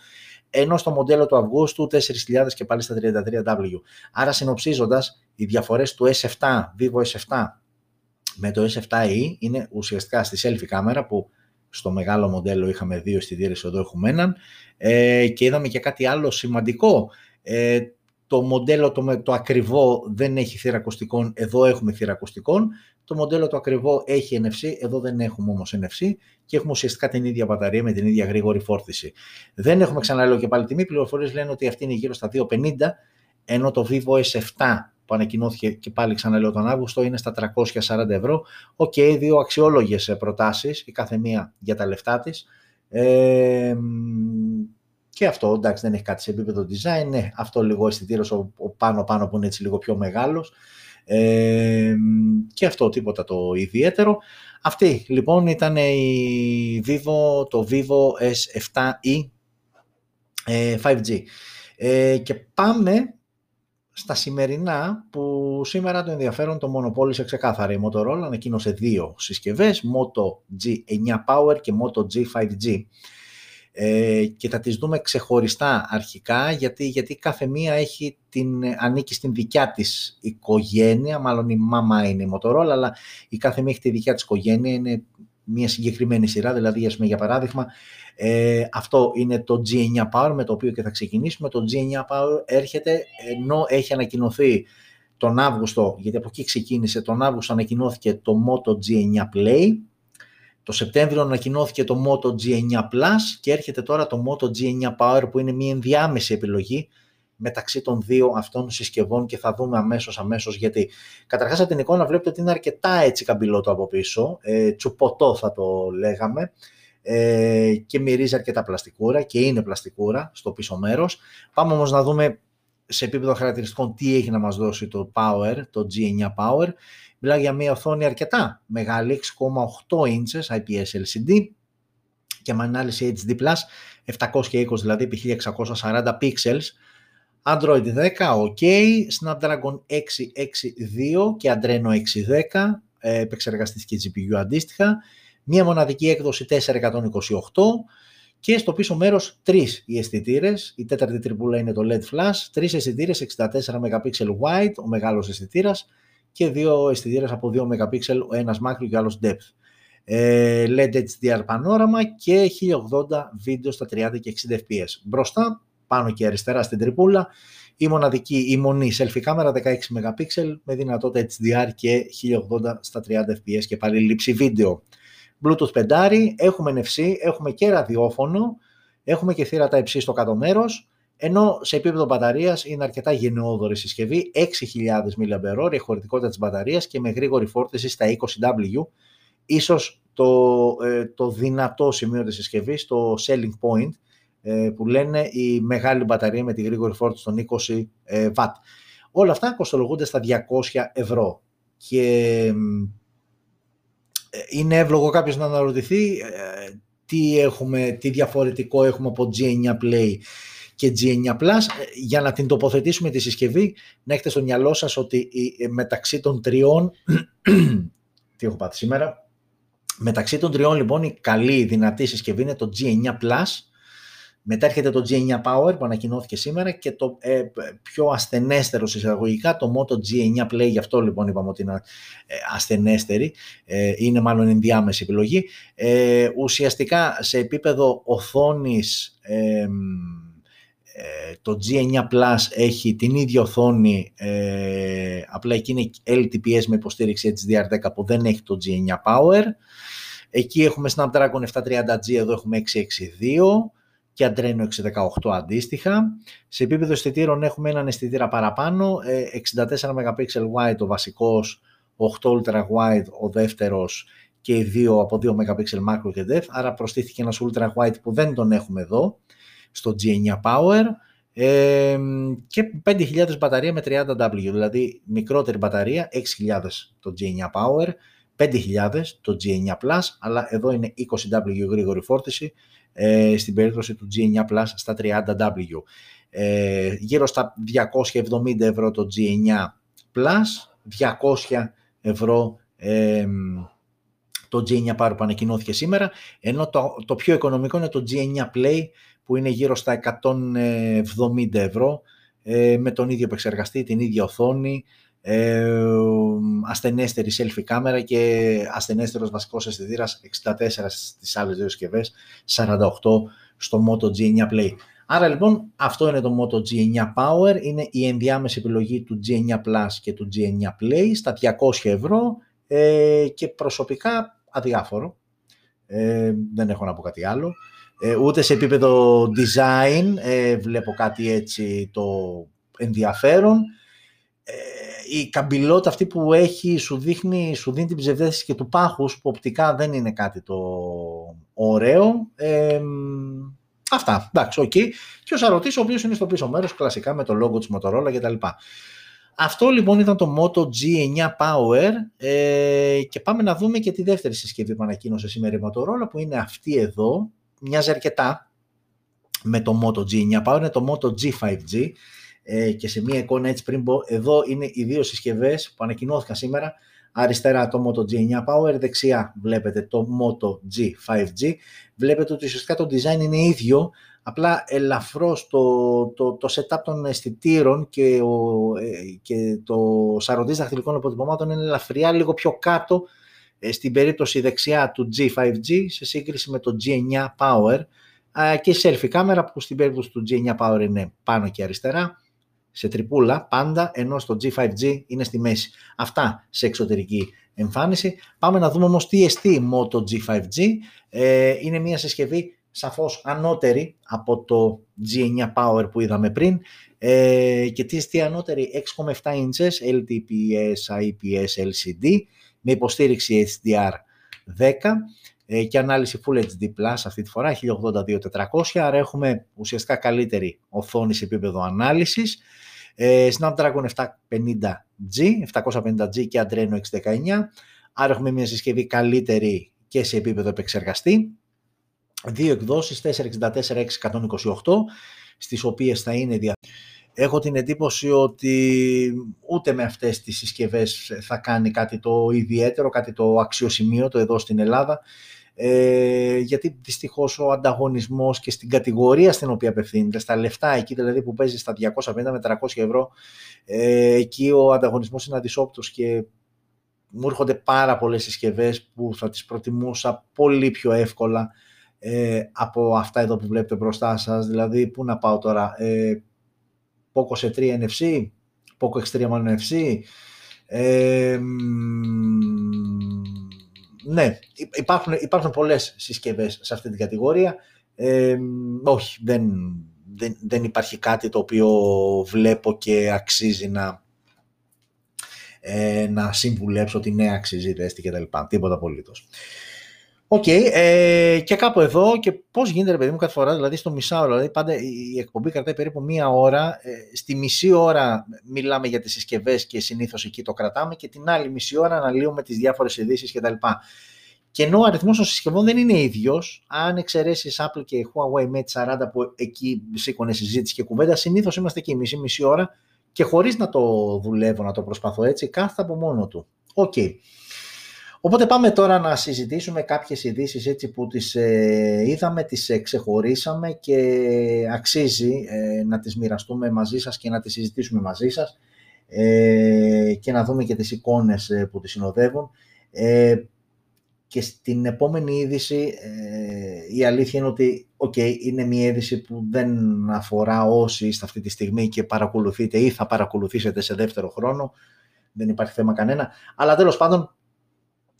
ενώ στο μοντέλο του Αυγούστου 4.000 και πάλι στα 33W. Άρα συνοψίζοντας, οι διαφορές του S7, Vivo S7 με το S7e είναι ουσιαστικά στη selfie κάμερα που στο μεγάλο μοντέλο είχαμε δύο αισθητήρε, εδώ έχουμε έναν ε, και είδαμε και κάτι άλλο σημαντικό. Ε, το μοντέλο το, το ακριβό δεν έχει θύρα ακουστικών, εδώ έχουμε θύρα ακουστικών. Το μοντέλο το ακριβό έχει NFC, εδώ δεν έχουμε όμως NFC και έχουμε ουσιαστικά την ίδια μπαταρία με την ίδια γρήγορη φόρτιση. Δεν έχουμε ξαναλέω και πάλι τιμή, πληροφορίες λένε ότι αυτή είναι γύρω στα 250, ενώ το Vivo S7 που ανακοινώθηκε και πάλι ξαναλέω τον Αύγουστο είναι στα 340 ευρώ. OK, okay, δύο αξιόλογες προτάσεις, η κάθε μία για τα λεφτά της. Ε, και αυτό εντάξει δεν έχει κάτι σε επίπεδο design, ναι, αυτό λίγο αισθητήριο ο, ο πάνω πάνω που είναι έτσι λίγο πιο μεγάλος ε, και αυτό τίποτα το ιδιαίτερο. Αυτή λοιπόν ήταν η Vivo, το Vivo S7e 5G. Ε, ε, και πάμε στα σημερινά που σήμερα το ενδιαφέρον το μονοπόλησε ξεκάθαρα. Η Motorola ανακοίνωσε δύο συσκευές, Moto G9 Power και Moto G 5G ε, και θα τις δούμε ξεχωριστά αρχικά γιατί, γιατί κάθε μία έχει την, ανήκει στην δικιά της οικογένεια, μάλλον η μάμα είναι η Motorola, αλλά η κάθε μία έχει τη δικιά της οικογένεια, είναι μια συγκεκριμένη σειρά, δηλαδή για παράδειγμα ε, αυτό είναι το G9 Power με το οποίο και θα ξεκινήσουμε. Το G9 Power έρχεται ενώ έχει ανακοινωθεί τον Αύγουστο, γιατί από εκεί ξεκίνησε, τον Αύγουστο ανακοινώθηκε το Moto G9 Play, το Σεπτέμβριο ανακοινώθηκε το Moto G9 Plus και έρχεται τώρα το Moto G9 Power που είναι μια ενδιάμεση επιλογή μεταξύ των δύο αυτών συσκευών και θα δούμε αμέσως αμέσως γιατί καταρχάς από την εικόνα βλέπετε ότι είναι αρκετά έτσι καμπυλό το από πίσω, ε, τσουποτό θα το λέγαμε ε, και μυρίζει αρκετά πλαστικούρα και είναι πλαστικούρα στο πίσω μέρος. Πάμε όμως να δούμε σε επίπεδο χαρακτηριστικών τι έχει να μας δώσει το Power, το G9 Power. Μιλάω για μια οθόνη αρκετά μεγάλη, 6,8 inches IPS LCD και με ανάλυση HD+, 720 δηλαδή επί 1640 pixels, Android 10, OK, Snapdragon 662 και Adreno 610, ε, επεξεργαστική GPU αντίστοιχα, μία μοναδική έκδοση 428 και στο πίσω μέρος τρεις οι αισθητήρες. η τέταρτη τριπούλα είναι το LED flash, τρεις αισθητήρες 64 MP wide, ο μεγάλος αισθητήρας και δύο αισθητήρες από 2 MP, ο ένας macro και ο άλλος depth. Ε, LED HDR πανόραμα και 1080 βίντεο στα 30 και 60 fps. Μπροστά, πάνω και αριστερά στην τρυπούλα, η μοναδική, η μονή selfie κάμερα 16 MP με δυνατότητα HDR και 1080 στα 30 fps και πάλι λήψη βίντεο. Bluetooth 5, έχουμε NFC, έχουμε και ραδιόφωνο, έχουμε και θύρα τα υψί στο κάτω μέρος, ενώ σε επίπεδο μπαταρίας είναι αρκετά γενναιόδορη συσκευή, 6.000 mAh η χωρητικότητα της μπαταρίας και με γρήγορη φόρτιση στα 20W, ίσως το, ε, το δυνατό σημείο της συσκευής, το selling point, ε, που λένε η μεγάλη μπαταρία με τη γρήγορη φόρτιση των 20 ε, W. Όλα αυτά κοστολογούνται στα 200 ευρώ. Και είναι εύλογο κάποιος να αναρωτηθεί ε, τι, έχουμε, τι διαφορετικό έχουμε από G9 Play και G9 Plus ε, για να την τοποθετήσουμε τη συσκευή να έχετε στο μυαλό σας ότι ε, μεταξύ των τριών τι έχω πάθει σήμερα μεταξύ των τριών λοιπόν η καλή δυνατή συσκευή είναι το G9 Plus μετά έρχεται το G9 Power που ανακοινώθηκε σήμερα και το ε, πιο ασθενέστερο εισαγωγικά το Moto G9 Play, γι' αυτό λοιπόν είπαμε ότι είναι ε, ασθενέστερη, ε, είναι μάλλον ενδιάμεση επιλογή. Ε, ουσιαστικά σε επίπεδο οθόνης το G9 Plus έχει την ίδια οθόνη, απλά εκεί είναι LTPS με υποστήριξη HDR10 που δεν έχει το G9 Power. Εκεί έχουμε Snapdragon 730G, εδώ έχουμε 662 και Adreno 618 αντίστοιχα. Σε επίπεδο αισθητήρων έχουμε έναν αισθητήρα παραπάνω, 64 MP wide ο βασικός, 8 ultra wide ο δεύτερος και οι δύο από 2 MP macro και depth, άρα προστίθηκε ένας ultra wide που δεν τον έχουμε εδώ στο G9 Power ε, και 5.000 μπαταρία με 30W, δηλαδή μικρότερη μπαταρία, 6.000 το G9 Power, 5.000 το G9 Plus, αλλά εδώ είναι 20W γρήγορη φόρτιση, ε, στην περίπτωση του G9 Plus στα 30W. Ε, γύρω στα 270 ευρώ το G9 Plus, 200 ευρώ ε, το G9 Power που ανακοινώθηκε σήμερα, ενώ το, το πιο οικονομικό είναι το G9 Play που είναι γύρω στα 170 ευρώ ε, με τον ίδιο επεξεργαστή, την ίδια οθόνη, ε, ασθενέστερη selfie κάμερα και ασθενέστερος βασικός αισθητήρας 64 στις άλλες δύο συσκευές, 48 στο Moto G9 Play. Άρα λοιπόν αυτό είναι το Moto G9 Power, είναι η ενδιάμεση επιλογή του G9 Plus και του G9 Play στα 200 ευρώ ε, και προσωπικά αδιάφορο. Ε, δεν έχω να πω κάτι άλλο. Ε, ούτε σε επίπεδο design ε, βλέπω κάτι έτσι το ενδιαφέρον. Ε, η καμπυλότητα αυτή που έχει σου, δείχνει, σου δίνει την ψευδαίσθηση και του πάχους που οπτικά δεν είναι κάτι το ωραίο. Ε, αυτά, εντάξει, OK. Okay. Και ο Σαρωτής ο οποίος είναι στο πίσω μέρος κλασικά με το logo της Motorola κτλ. Αυτό λοιπόν ήταν το Moto G9 Power ε, και πάμε να δούμε και τη δεύτερη συσκευή που ανακοίνωσε σήμερα η Motorola που είναι αυτή εδώ, μοιάζει αρκετά με το Moto G9 Power, είναι το Moto G5G ε, και σε μία εικόνα έτσι πριν πω, εδώ είναι οι δύο συσκευές που ανακοινώθηκαν σήμερα, αριστερά το Moto G9 Power, δεξιά βλέπετε το Moto G5G. Βλέπετε ότι ουσιαστικά το design είναι ίδιο, απλά ελαφρώς το, το, το setup των αισθητήρων και, ο, ε, και το σαρωτής δαχτυλικών αποτυπωμάτων είναι ελαφριά λίγο πιο κάτω ε, στην περίπτωση δεξιά του G5G σε σύγκριση με το G9 Power και selfie κάμερα που στην περίπτωση του G9 Power είναι πάνω και αριστερά σε τρυπούλα πάντα, ενώ στο G5G είναι στη μέση. Αυτά σε εξωτερική εμφάνιση. Πάμε να δούμε όμως τι εστί Moto G5G. Ε, είναι μια συσκευή σαφώς ανώτερη από το G9 Power που είδαμε πριν ε, και τι εστί ανώτερη; 6,7 inches LTPS, IPS, LCD με υποστήριξη HDR10 ε, και ανάλυση Full HD Plus αυτή τη φορά 1080-2400 άρα έχουμε ουσιαστικά καλύτερη οθόνη σε επίπεδο ανάλυσης Ε, Snapdragon 750G, 750G και Adreno 619. Άρα έχουμε μια συσκευή καλύτερη και σε επίπεδο επεξεργαστή. Δύο εκδόσεις, 464-628, στις οποίες θα είναι δια... Έχω την εντύπωση ότι ούτε με αυτές τις συσκευές θα κάνει κάτι το ιδιαίτερο, κάτι το αξιοσημείωτο εδώ στην Ελλάδα ε, γιατί δυστυχώς ο ανταγωνισμός και στην κατηγορία στην οποία απευθύνεται, στα λεφτά εκεί δηλαδή που παίζει στα 250 με 300 ευρώ, ε, εκεί ο ανταγωνισμός είναι αδυσόπτος και μου έρχονται πάρα πολλές συσκευές που θα τις προτιμούσα πολύ πιο εύκολα ε, από αυτά εδώ που βλέπετε μπροστά σας, δηλαδή πού να πάω τώρα, ε, Poco σε 3 NFC, Poco X3 NFC, ε, ναι, υπάρχουν, υπάρχουν πολλές συσκευές σε αυτή την κατηγορία. Ε, όχι, δεν, δεν, δεν υπάρχει κάτι το οποίο βλέπω και αξίζει να, ε, να συμβουλέψω ότι ναι αξίζει τέστη και τα λοιπά. Τίποτα απολύτως. OK, okay, ε, και κάπου εδώ και πώς γίνεται, ρε παιδί μου, κάθε φορά, δηλαδή στο μισάωρο, δηλαδή πάντα η εκπομπή κρατάει περίπου μία ώρα. Ε, στη μισή ώρα μιλάμε για τις συσκευές και συνήθως εκεί το κρατάμε και την άλλη μισή ώρα αναλύουμε τις διάφορες ειδήσεις κτλ. Και ενώ ο αριθμός των συσκευών δεν είναι ίδιος, αν εξαιρέσεις Apple και Huawei Mate 40 που εκεί σήκωνε συζήτηση και κουβέντα, συνήθως είμαστε εκεί μισή-μισή ώρα και χωρίς να το δουλεύω, να το προσπαθώ έτσι, κάθεται από μόνο του. OK. Okay. Οπότε πάμε τώρα να συζητήσουμε κάποιες ειδήσεις έτσι που τις ε, είδαμε, τις ε, ξεχωρίσαμε και αξίζει ε, να τις μοιραστούμε μαζί σας και να τις συζητήσουμε μαζί σας ε, και να δούμε και τις εικόνες που τις συνοδεύουν. Και στην επόμενη είδηση η αλήθεια είναι ότι okay, είναι μια είδηση που δεν αφορά όσοι είστε αυτή τη στιγμή και παρακολουθείτε ή θα παρακολουθήσετε σε δεύτερο χρόνο. Δεν υπάρχει θέμα κανένα. Αλλά τέλος πάντων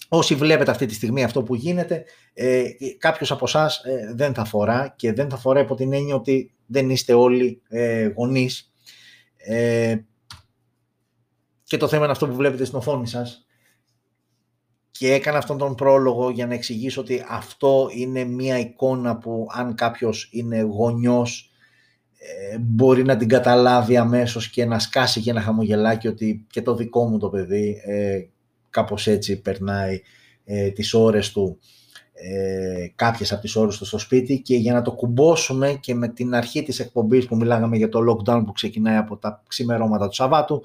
Όσοι βλέπετε αυτή τη στιγμή αυτό που γίνεται, ε, κάποιος από εσάς ε, δεν θα φορά και δεν θα φορά από την έννοια ότι δεν είστε όλοι ε, γονείς. Ε, και το θέμα είναι αυτό που βλέπετε στην οθόνη σας. Και έκανα αυτόν τον πρόλογο για να εξηγήσω ότι αυτό είναι μια εικόνα που αν κάποιος είναι γονιός ε, μπορεί να την καταλάβει αμέσως και να σκάσει και ένα χαμογελάκι ότι και το δικό μου το παιδί κάπως έτσι περνάει ε, τις ώρες του, ε, κάποιες από τις ώρες του στο σπίτι και για να το κουμπώσουμε και με την αρχή της εκπομπής που μιλάγαμε για το lockdown που ξεκινάει από τα ξημερώματα του Σαββάτου,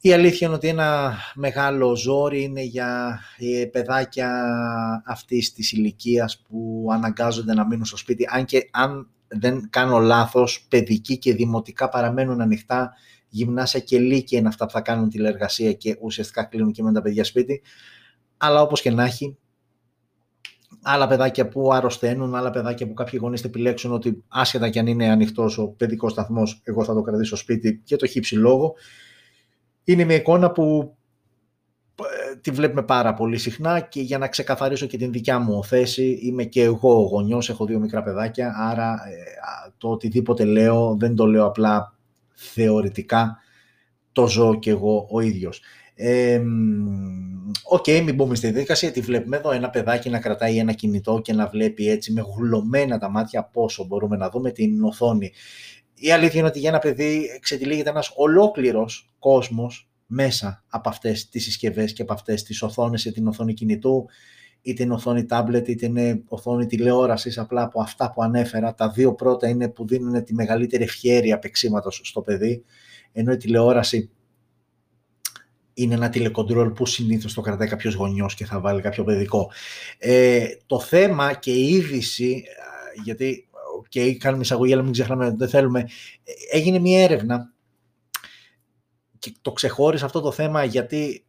η αλήθεια είναι ότι ένα μεγάλο ζόρι είναι για ε, παιδάκια αυτής της ηλικίας που αναγκάζονται να μείνουν στο σπίτι, αν και αν δεν κάνω λάθος, παιδική και δημοτικά παραμένουν ανοιχτά γυμνάσια και λύκεια είναι αυτά που θα κάνουν τηλεργασία και ουσιαστικά κλείνουν και με τα παιδιά σπίτι. Αλλά όπως και να έχει, άλλα παιδάκια που αρρωσταίνουν, άλλα παιδάκια που κάποιοι γονείς επιλέξουν ότι άσχετα κι αν είναι ανοιχτός ο παιδικός σταθμός, εγώ θα το κρατήσω σπίτι και το χύψη λόγο. Είναι μια εικόνα που ε, τη βλέπουμε πάρα πολύ συχνά και για να ξεκαθαρίσω και την δικιά μου θέση, είμαι και εγώ ο γονιός, έχω δύο μικρά παιδάκια, άρα ε, το οτιδήποτε λέω δεν το λέω απλά θεωρητικά το ζω και εγώ ο ίδιος. OK, okay, μην μπούμε στη διαδικασία, γιατί βλέπουμε εδώ ένα παιδάκι να κρατάει ένα κινητό και να βλέπει έτσι με γουρλωμένα τα μάτια πόσο μπορούμε να δούμε την οθόνη. Η αλήθεια είναι ότι για ένα παιδί ξετυλίγεται ένας ολόκληρος κόσμος μέσα από αυτές τις συσκευές και από αυτές τις οθόνες, είτε την οθόνη κινητού, είτε είναι οθόνη tablet, είτε είναι οθόνη τηλεόρασης, απλά από αυτά που ανέφερα. Τα δύο πρώτα είναι που δίνουν τη μεγαλύτερη ευχέρεια παιξίματος στο παιδί, ενώ η τηλεόραση είναι ένα τηλεκοντρόλ που συνήθως το κρατάει κάποιος γονιός και θα βάλει κάποιο παιδικό. Ε, το θέμα και η είδηση, γιατί και κάνουμε εισαγωγή, αλλά μην ξεχνάμε, δεν θέλουμε, ε, έγινε μια έρευνα και το ξεχώρισα αυτό το θέμα γιατί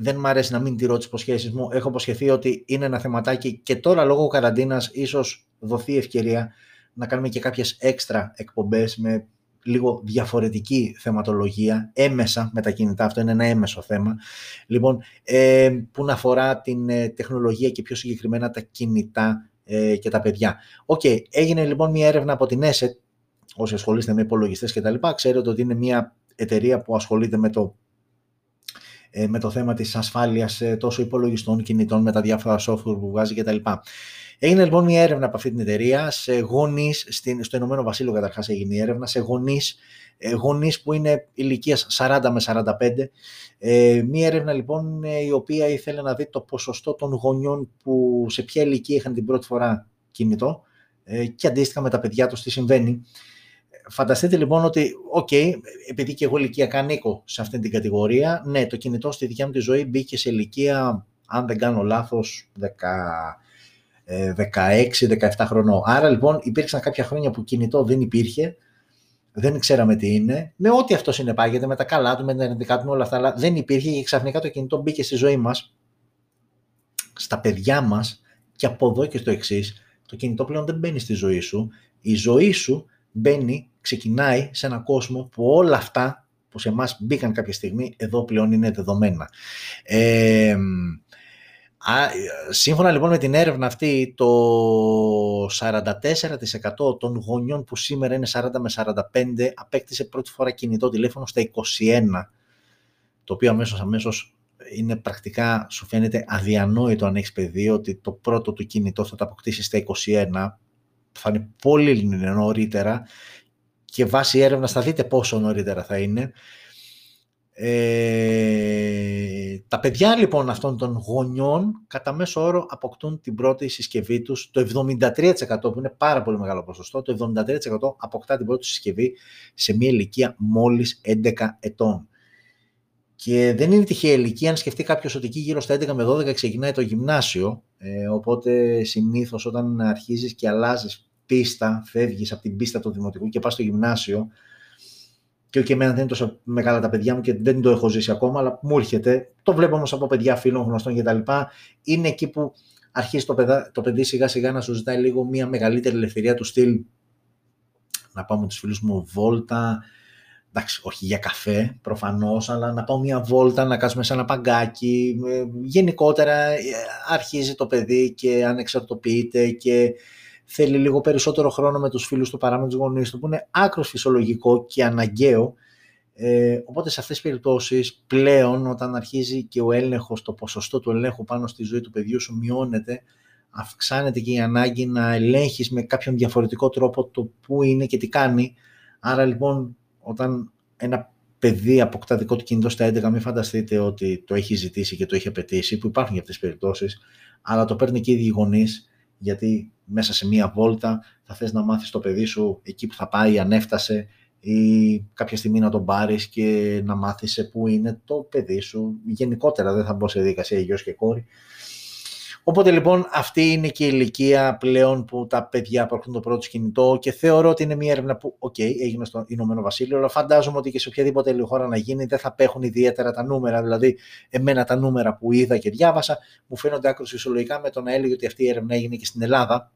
δεν μου αρέσει να μην τηρώ τις υποσχέσεις μου. Έχω υποσχεθεί ότι είναι ένα θεματάκι και τώρα λόγω καραντίνας ίσως δοθεί ευκαιρία να κάνουμε και κάποιες έξτρα εκπομπές με λίγο διαφορετική θεματολογία, έμμεσα με τα κινητά, αυτό είναι ένα έμμεσο θέμα, λοιπόν, ε, που να αφορά την ε, τεχνολογία και πιο συγκεκριμένα τα κινητά ε, και τα παιδιά. OK, okay, έγινε λοιπόν μια έρευνα από την ESET, όσοι ασχολείστε με υπολογιστές και τα λοιπά, ξέρετε ότι είναι μια εταιρεία που ασχολείται με το ε, με το θέμα της ασφάλειας ε, τόσο υπολογιστών, κινητών με τα διάφορα software που βγάζει κτλ. Έγινε λοιπόν μια έρευνα από αυτή την εταιρεία σε γονείς, στο Ηνωμένο Βασίλειο καταρχάς έγινε η έρευνα, σε γονείς, ε, γονείς που είναι ηλικίας 40 με 45. Ε, μια έρευνα λοιπόν η οποία ήθελε να δει το ποσοστό των γονιών που σε ποια ηλικία είχαν την πρώτη φορά κινητό ε, και αντίστοιχα με τα παιδιά τους τι συμβαίνει. Φανταστείτε λοιπόν ότι, οκ, επειδή και εγώ ηλικία ανήκω σε αυτή την κατηγορία, ναι, το κινητό στη δικιά μου τη ζωή μπήκε σε ηλικία, αν δεν κάνω λάθος, 16-17 ε, χρονών. Άρα λοιπόν υπήρξαν κάποια χρόνια που κινητό δεν υπήρχε, δεν ξέραμε τι είναι, με ό,τι αυτό συνεπάγεται, με τα καλά του, με τα αρνητικά του, με όλα αυτά, αλλά δεν υπήρχε και ξαφνικά το κινητό μπήκε στη ζωή μας, στα παιδιά μας και από εδώ και στο εξής. το κινητό πλέον δεν μπαίνει στη ζωή σου, η ζωή σου μπαίνει, ξεκινάει σε έναν κόσμο που όλα αυτά που σε εμάς μπήκαν κάποια στιγμή, εδώ πλέον είναι δεδομένα. Ε, σύμφωνα λοιπόν με την έρευνα αυτή, το 44% των γονιών που σήμερα είναι 40 με 45 απέκτησε πρώτη φορά κινητό τηλέφωνο στα 21, το οποίο αμέσως αμέσως είναι πρακτικά, σου φαίνεται αδιανόητο αν έχεις παιδί, ότι το πρώτο του κινητό θα το αποκτήσεις στα 21, θα είναι πολύ νωρίτερα και βάσει έρευνας θα δείτε πόσο νωρίτερα θα είναι. Ε, τα παιδιά λοιπόν αυτών των γονιών κατά μέσο όρο αποκτούν την πρώτη συσκευή τους το 73% που είναι πάρα πολύ μεγάλο ποσοστό το 73% αποκτά την πρώτη συσκευή σε μια ηλικία μόλις 11 ετών και δεν είναι τυχαία ηλικία αν σκεφτεί κάποιος ότι εκεί γύρω στα 11 με 12 ξεκινάει το γυμνάσιο ε, οπότε συνήθως όταν αρχίζεις και αλλάζεις πίστα, φεύγεις από την πίστα του δημοτικού και πας στο γυμνάσιο και και εμένα δεν είναι τόσο μεγάλα τα παιδιά μου και δεν το έχω ζήσει ακόμα, αλλά μου έρχεται. Το βλέπω όμως από παιδιά φίλων, γνωστών κτλ. Είναι εκεί που αρχίζει το, παιδά, το παιδί σιγά σιγά να σου ζητάει λίγο μια μεγαλύτερη ελευθερία του στυλ. Να πάω με τους φίλους μου βόλτα, εντάξει, όχι για καφέ προφανώς, αλλά να πάω μια βόλτα, να κάτσουμε σε ένα παγκάκι. Ε, γενικότερα ε, αρχίζει το παιδί και ανεξαρτοποιείται και θέλει λίγο περισσότερο χρόνο με τους φίλους του παρά με τους γονείς του, που είναι άκρο φυσιολογικό και αναγκαίο. Ε, οπότε σε αυτές τις περιπτώσεις πλέον όταν αρχίζει και ο έλεγχος, το ποσοστό του ελέγχου πάνω στη ζωή του παιδιού σου μειώνεται, αυξάνεται και η ανάγκη να ελέγχεις με κάποιον διαφορετικό τρόπο το που είναι και τι κάνει. Άρα λοιπόν όταν ένα παιδί αποκτά δικό του κινητό στα 11, μην φανταστείτε ότι το έχει ζητήσει και το έχει απαιτήσει, που υπάρχουν για αυτές τις περιπτώσεις, αλλά το παίρνει και οι ίδιοι γονείς, γιατί μέσα σε μία βόλτα θα θες να μάθεις το παιδί σου εκεί που θα πάει, αν έφτασε ή κάποια στιγμή να τον πάρεις και να μάθεις σε πού είναι το παιδί σου. Γενικότερα δεν θα μπω σε διαδικασία γιος και κόρη. Οπότε λοιπόν αυτή είναι και η ηλικία πλέον που τα παιδιά αποκτούν το πρώτο κινητό και θεωρώ ότι είναι μια έρευνα που, OK, okay, έγινε στο Ηνωμένο Βασίλειο, αλλά φαντάζομαι ότι και σε οποιαδήποτε άλλη χώρα να γίνει δεν θα απέχουν ιδιαίτερα τα νούμερα. Δηλαδή, εμένα τα νούμερα που είδα και διάβασα μου φαίνονται άκρως φυσιολογικά με το να έλεγε ότι αυτή η έρευνα έγινε και στην Ελλάδα.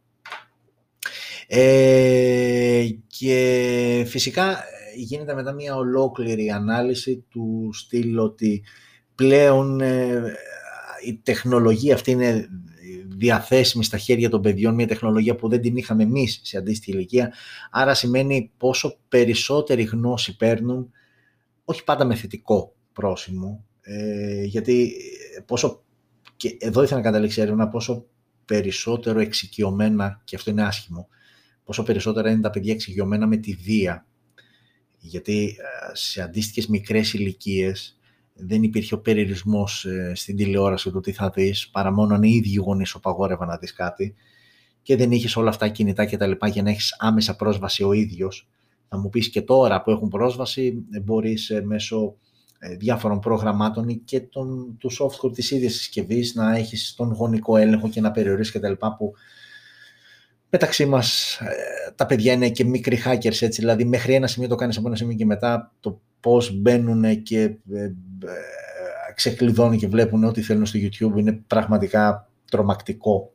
Ε, και φυσικά γίνεται μετά μια ολόκληρη ανάλυση του στυλ ότι πλέον ε, η τεχνολογία αυτή είναι διαθέσιμη στα χέρια των παιδιών, μια τεχνολογία που δεν την είχαμε εμείς σε αντίστοιχη ηλικία, άρα σημαίνει πόσο περισσότερη γνώση παίρνουν, όχι πάντα με θετικό πρόσημο, ε, γιατί πόσο, και εδώ ήθελα να καταλήξει έρευνα, πόσο περισσότερο εξοικειωμένα, και αυτό είναι άσχημο, πόσο περισσότερα είναι τα παιδιά εξοικειωμένα με τη βία. Γιατί ε, σε αντίστοιχες μικρές ηλικίες δεν υπήρχε ο περιορισμός ε, στην τηλεόραση του τι θα δεις, παρά μόνο αν οι ίδιοι γονείς απαγόρευαν να δεις κάτι και δεν είχες όλα αυτά κινητά και τα λοιπά για να έχεις άμεσα πρόσβαση ο ίδιος. Θα μου πεις και τώρα που έχουν πρόσβαση ε, μπορείς μέσω διάφορων προγραμμάτων και τον, του software της ίδιας συσκευής να έχεις τον γονικό έλεγχο και να περιορίσεις και τα λοιπά που μεταξύ μας ε, τα παιδιά είναι και μικροί hackers, έτσι, δηλαδή μέχρι ένα σημείο το κάνεις από ένα σημείο και μετά το πώς μπαίνουν και ε, ε, ξεκλειδώνουν και βλέπουν ό,τι θέλουν στο YouTube είναι πραγματικά τρομακτικό.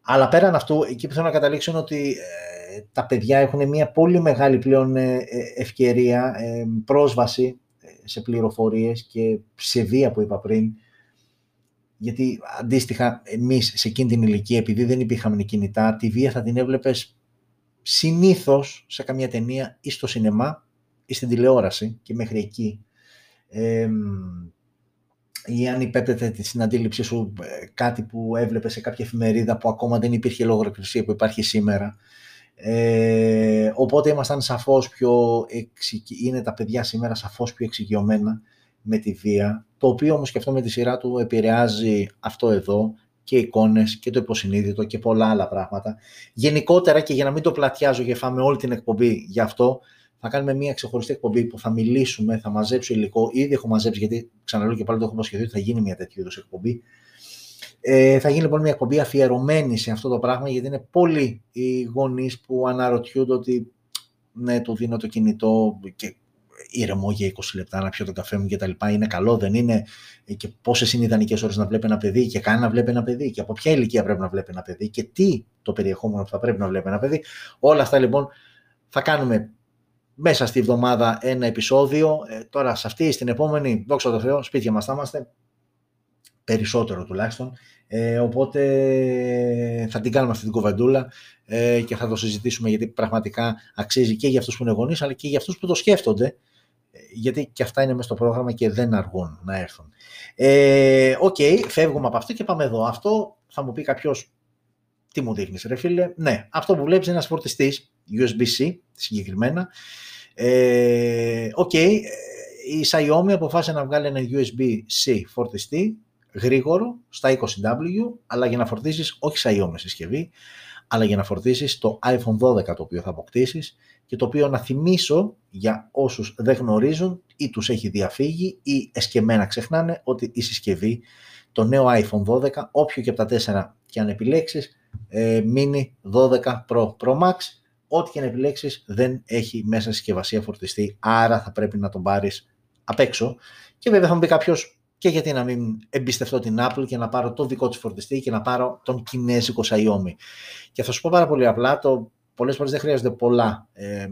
Αλλά πέραν αυτού, εκεί που θέλω να καταλήξω είναι ότι τα παιδιά έχουν μια πολύ μεγάλη πλέον ευκαιρία, πρόσβαση σε πληροφορίες και σε βία που είπα πριν, γιατί αντίστοιχα εμείς σε εκείνη την ηλικία, επειδή δεν υπήρχαμε κινητά, τη βία θα την έβλεπες συνήθως σε καμία ταινία ή στο σινεμά ή στην τηλεόραση και μέχρι εκεί. ή αν υπέπτεται στην αντίληψή σου ε, κάτι που έβλεπες σε κάποια εφημερίδα που ακόμα δεν υπήρχε λογοκρισία που υπάρχει σήμερα. Ε, οπότε ήμασταν σαφώς πιο είναι τα παιδιά σήμερα σαφώς πιο εξοικειωμένα με τη βία, το οποίο όμως και αυτό με τη σειρά του επηρεάζει αυτό εδώ και εικόνες και το υποσυνείδητο και πολλά άλλα πράγματα. Γενικότερα και για να μην το πλατιάζω και φάμε όλη την εκπομπή γι' αυτό, θα κάνουμε μια ξεχωριστή εκπομπή που θα μιλήσουμε, θα μαζέψω υλικό. Ήδη έχω μαζέψει, γιατί ξαναλέω και πάλι το έχω υποσχεθεί ότι θα γίνει μια τέτοιου είδους εκπομπή. Ε, θα γίνει λοιπόν μια εκπομπή αφιερωμένη σε αυτό το πράγμα, γιατί είναι πολλοί οι γονείς που αναρωτιούνται ότι ναι, του δίνω το κινητό και ηρεμό για 20 λεπτά να πιω τον καφέ μου και τα λοιπά. Είναι καλό, δεν είναι; Και πόσες είναι ιδανικές ώρες να βλέπει ένα παιδί; Και καν να βλέπει ένα παιδί; Και από ποια ηλικία πρέπει να βλέπει ένα παιδί; Και τι το περιεχόμενο που θα πρέπει να βλέπει ένα παιδί; Όλα αυτά λοιπόν θα κάνουμε μέσα στη βδομάδα ένα επεισόδιο. Ε, τώρα σε αυτή, στην επόμενη, δόξα τω Θεώ, σπίτια μας θα είμαστε, περισσότερο τουλάχιστον. Ε, οπότε θα την κάνουμε αυτή την κουβεντούλα ε, και θα το συζητήσουμε γιατί πραγματικά αξίζει και για αυτούς που είναι γονείς αλλά και για αυτούς που το σκέφτονται ε, γιατί και αυτά είναι μέσα στο πρόγραμμα και δεν αργούν να έρθουν. Ε, OK, okay, φεύγουμε από αυτό και πάμε εδώ. Αυτό θα μου πει κάποιος τι μου δείχνεις ρε φίλε. Ναι, αυτό που βλέπεις είναι ένας φορτιστής USB-C συγκεκριμένα ε, OK, okay, η Xiaomi αποφάσισε να βγάλει ένα USB-C φορτιστή γρήγορο στα 20W, αλλά για να φορτίσεις όχι Xiaomi συσκευή, αλλά για να φορτίσεις το iPhone 12 το οποίο θα αποκτήσεις και το οποίο να θυμίσω για όσους δεν γνωρίζουν ή τους έχει διαφύγει ή εσκεμμένα ξεχνάνε ότι η συσκευή το νέο iPhone 12, όποιο και από τα 4 και αν επιλέξεις, ε, Mini 12 Pro Pro Max ό,τι και να επιλέξεις δεν έχει μέσα συσκευασία φορτιστή, άρα θα πρέπει να τον πάρεις απ' έξω. Και βέβαια θα μου πει κάποιος και γιατί να μην εμπιστευτώ την Apple και να πάρω το δικό της φορτιστή και να πάρω τον κινέζικο Xiaomi; Και θα σου πω πάρα πολύ απλά, το, πολλές φορές δεν χρειάζονται πολλά ε,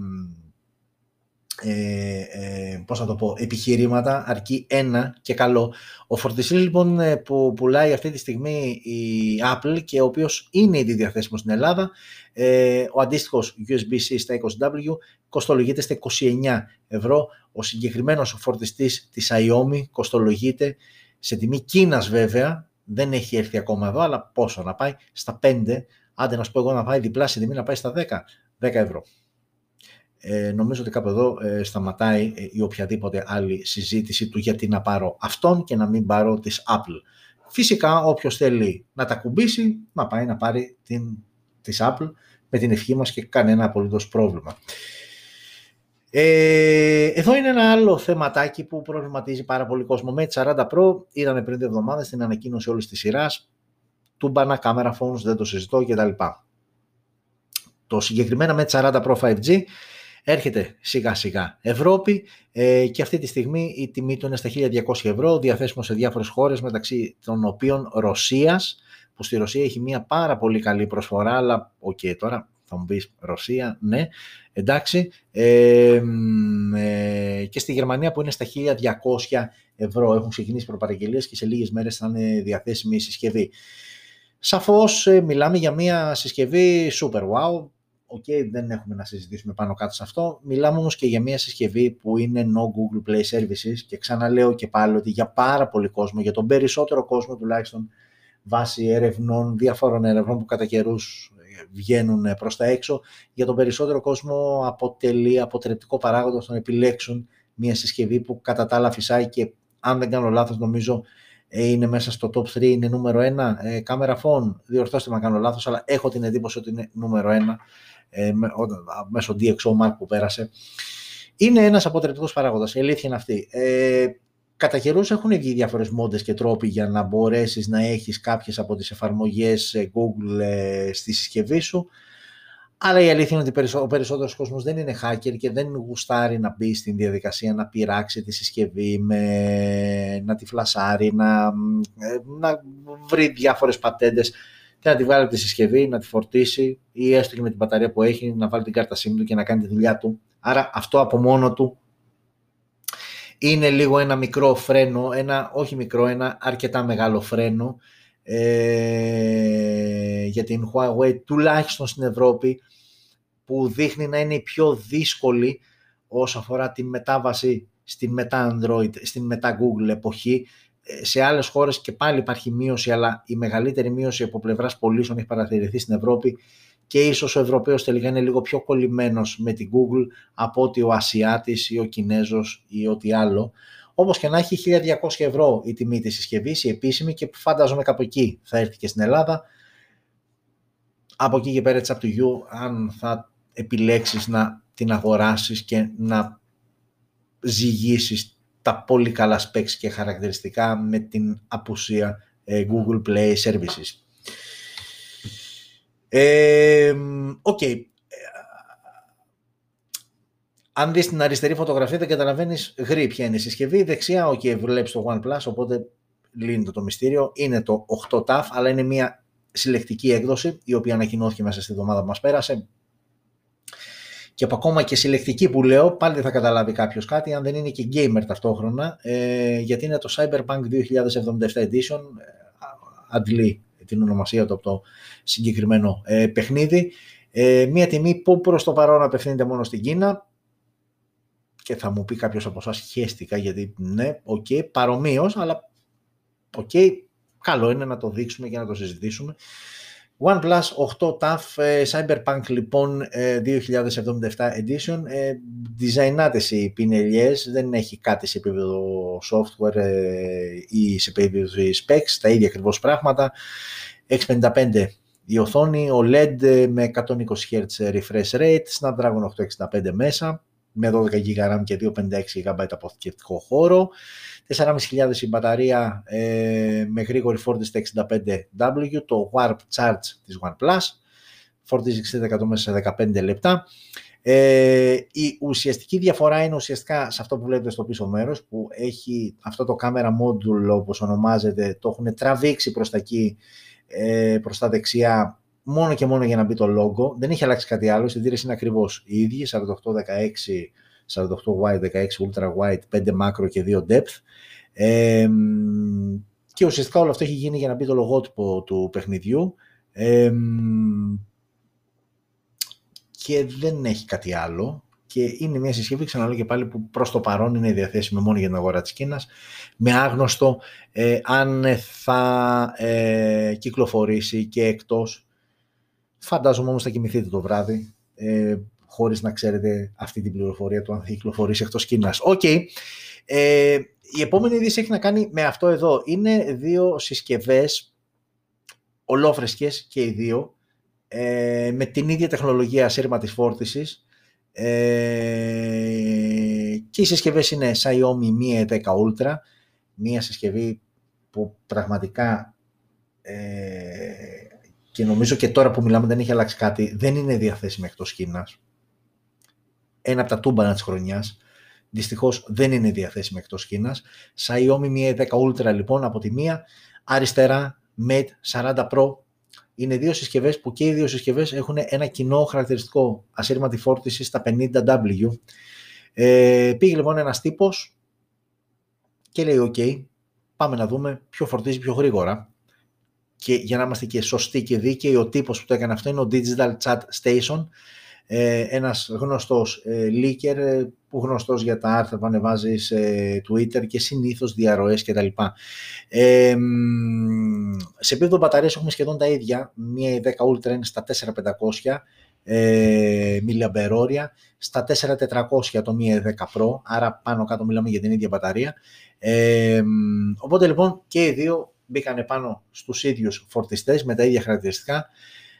ε, ε, πώς να το πω, επιχειρήματα, αρκεί ένα και καλό. Ο φορτιστής λοιπόν ε, που πουλάει αυτή τη στιγμή η Apple και ο οποίος είναι ήδη διαθέσιμος στην Ελλάδα, ε, ο αντίστοιχος USB-C στα 20W κοστολογείται στα 29 ευρώ. Ο συγκεκριμένος φορτιστής της Xiaomi κοστολογείται σε τιμή Κίνας βέβαια, δεν έχει έρθει ακόμα εδώ, αλλά πόσο να πάει, στα 5, άντε να σου πω εγώ να πάει διπλάσια τιμή να πάει στα 10, 10 ευρώ ε, νομίζω ότι κάπου εδώ ε, σταματάει ε, η οποιαδήποτε άλλη συζήτηση του γιατί να πάρω αυτόν και να μην πάρω της Apple. Φυσικά όποιος θέλει να τα κουμπίσει να πάει να πάρει την, της Apple με την ευχή μας και κανένα απολύτως πρόβλημα. Ε, εδώ είναι ένα άλλο θεματάκι που προβληματίζει πάρα πολύ κόσμο. Με 40 Pro είδαμε πριν δύο εβδομάδες την ανακοίνωση όλης της σειράς του μπανά camera phones, δεν το συζητώ κτλ. Το συγκεκριμένα με 40 Pro 5G έρχεται σιγά σιγά Ευρώπη ε, και αυτή τη στιγμή η τιμή του είναι στα 1200 ευρώ, διαθέσιμο σε διάφορες χώρες μεταξύ των οποίων Ρωσίας, που στη Ρωσία έχει μια πάρα πολύ καλή προσφορά, αλλά OK okay, τώρα θα μου πεις Ρωσία, ναι, εντάξει, ε, ε, και στη Γερμανία που είναι στα 1200 ευρώ, έχουν ξεκινήσει προπαραγγελίες και σε λίγες μέρες θα είναι διαθέσιμη η συσκευή. Σαφώς ε, μιλάμε για μια συσκευή super wow, OK, okay, δεν έχουμε να συζητήσουμε πάνω κάτω σε αυτό. Μιλάμε όμως και για μια συσκευή που είναι no Google Play Services και ξαναλέω και πάλι ότι για πάρα πολύ κόσμο, για τον περισσότερο κόσμο τουλάχιστον βάσει ερευνών, διαφόρων ερευνών που κατά καιρούς ε, βγαίνουν προς τα έξω, για τον περισσότερο κόσμο αποτελεί αποτρεπτικό παράγοντα στο να επιλέξουν μια συσκευή που κατά τα άλλα φυσάει και αν δεν κάνω λάθος νομίζω ε, είναι μέσα στο top 3, είναι νούμερο 1, ε, κάμερα phone, διορθώστε με αν κάνω λάθος, αλλά έχω την εντύπωση ότι είναι νούμερο 1 ε, μέσω DxO Mark που πέρασε. Είναι ένας αποτρεπτικός παράγοντας, η αλήθεια είναι αυτή. Ε, κατά καιρούς έχουν βγει διάφορες μόντες και τρόποι για να μπορέσεις να έχεις κάποιες από τις εφαρμογές ε, Google ε, στη συσκευή σου. Αλλά η αλήθεια είναι ότι ο περισσότερος κόσμος δεν είναι hacker και δεν γουστάρει να μπει στην διαδικασία να πειράξει τη συσκευή, με, να τη φλασάρει, να, ε, να βρει διάφορες πατέντες και να τη βγάλει από τη συσκευή, να τη φορτίσει ή έστω και με την μπαταρία που έχει να βάλει την κάρτα SIM του και να κάνει τη δουλειά του. Άρα αυτό από μόνο του είναι λίγο ένα μικρό φρένο, ένα όχι μικρό, ένα αρκετά μεγάλο φρένο ε, για την Huawei τουλάχιστον στην Ευρώπη που δείχνει να είναι η πιο δύσκολη όσο αφορά την μετάβαση στην μετά Android, στην μετά Google εποχή σε άλλες χώρες και πάλι υπάρχει μείωση, αλλά η μεγαλύτερη μείωση από πλευράς πωλήσεων έχει παρατηρηθεί στην Ευρώπη και ίσως ο Ευρωπαίος τελικά είναι λίγο πιο κολλημένος με την Google από ότι ο Ασιάτης ή ο Κινέζος ή ό,τι άλλο. Όπως και να έχει 1200 ευρώ η τιμή της συσκευής, η επίσημη και φαντάζομαι κάπου εκεί θα έρθει και στην Ελλάδα. Από εκεί και πέρα it's up to you αν θα επιλέξεις να την αγοράσεις και να ζυγίσεις τα πολύ καλά specs και χαρακτηριστικά με την απουσία ε, Google Play Services. Ε, okay. Αν δεις την αριστερή φωτογραφία δεν καταλαβαίνεις γρή ποια είναι η συσκευή. Δεξιά, ok, βλέπεις το OnePlus, οπότε λύνεται το μυστήριο. Είναι το 8 TAF, αλλά είναι μια συλλεκτική έκδοση, η οποία ανακοινώθηκε μέσα στη εβδομάδα που μας πέρασε. Και από ακόμα και συλλεκτική που λέω, πάλι δεν θα καταλάβει κάποιος κάτι, αν δεν είναι και gamer ταυτόχρονα, ε, γιατί είναι το Cyberpunk 2077 Edition, ε, αντλεί την ονομασία του από το συγκεκριμένο ε, παιχνίδι. Ε, μία τιμή που προς το παρόν απευθύνεται μόνο στην Κίνα και θα μου πει κάποιος από εσάς χέστηκα γιατί ναι, OK, okay, παρομοίως, αλλά OK, okay, καλό είναι να το δείξουμε και να το συζητήσουμε. OnePlus 8 ταφ ε, Cyberpunk λοιπόν 2077 Edition. Ε, Designάτες οι πινελιές. Δεν έχει κάτι σε επίπεδο software ε, ή σε επίπεδο specs. Τα ίδια ακριβώς πράγματα. 655 η οθόνη OLED με 120 Hz refresh rate. Snapdragon 865 μέσα με 12 GB RAM και 256 GB αποθηκευτικό χώρο 4.500 η μπαταρία ε, με γρήγορη φόρτιση στα 65W, το Warp Charge της OnePlus, φορτίζει 60% μέσα σε 15 λεπτά. Ε, η ουσιαστική διαφορά είναι ουσιαστικά σε αυτό που βλέπετε στο πίσω μέρος, που έχει αυτό το camera module όπως ονομάζεται, το έχουν τραβήξει προς τα εκεί, ε, προς τα δεξιά, μόνο και μόνο για να μπει το logo. Δεν έχει αλλάξει κάτι άλλο, οι συντήρες είναι ακριβώς οι ίδιοι, 48-16 48 wide, 16 ultra wide, 5 macro και 2 depth. Ε, και ουσιαστικά όλο αυτό έχει γίνει για να μπει το λογότυπο του παιχνιδιού. Ε, και δεν έχει κάτι άλλο. Και είναι μια συσκευή, ξαναλέω και πάλι, που προς το παρόν είναι διαθέσιμη μόνο για την αγορά της Κίνας, με άγνωστο ε, αν θα ε, κυκλοφορήσει και εκτός. Φαντάζομαι όμως θα κοιμηθείτε το βράδυ. Ε, χωρίς να ξέρετε αυτή την πληροφορία του αν θα κυκλοφορήσει εκτός Κίνας. OK. Okay. Ε, η επόμενη είδηση έχει να κάνει με αυτό εδώ. Είναι δύο συσκευές ολόφρεσκες και οι δύο ε, με την ίδια τεχνολογία ασύρματης φόρτισης ε, και οι συσκευές είναι Xiaomi Mi 10 Ultra μία συσκευή που πραγματικά ε, και νομίζω και τώρα που μιλάμε δεν έχει αλλάξει κάτι δεν είναι διαθέσιμη εκτός Κίνας ένα από τα τούμπανα της χρονιάς. Δυστυχώς δεν είναι διαθέσιμη εκτός Κίνας. Xiaomi Mi 10 Ultra λοιπόν από τη μία, αριστερά Mate 40 Pro. Είναι δύο συσκευές που και οι δύο συσκευές έχουν ένα κοινό χαρακτηριστικό ασύρματη φόρτιση στα 50W. Ε, πήγε λοιπόν ένας τύπος και λέει ok, πάμε να δούμε ποιο φορτίζει πιο γρήγορα. Και για να είμαστε και σωστοί και δίκαιοι, ο τύπος που το έκανε αυτό είναι ο Digital Chat Station, ε, ένας γνωστός ε, leaker ε, που γνωστός για τα άρθρα που ανεβάζει σε Twitter και συνήθως διαρροές κτλ. Ε, σε επίπεδο μπαταρίας έχουμε σχεδόν τα ίδια. Μία 10 Ultra είναι στα 4500 ε, μιλιαμπερόρια, στα 4400 το μία 10 Pro, άρα πάνω κάτω μιλάμε για την ίδια μπαταρία. Ε, οπότε λοιπόν και οι δύο μπήκαν πάνω στους ίδιους φορτιστές με τα ίδια χαρακτηριστικά.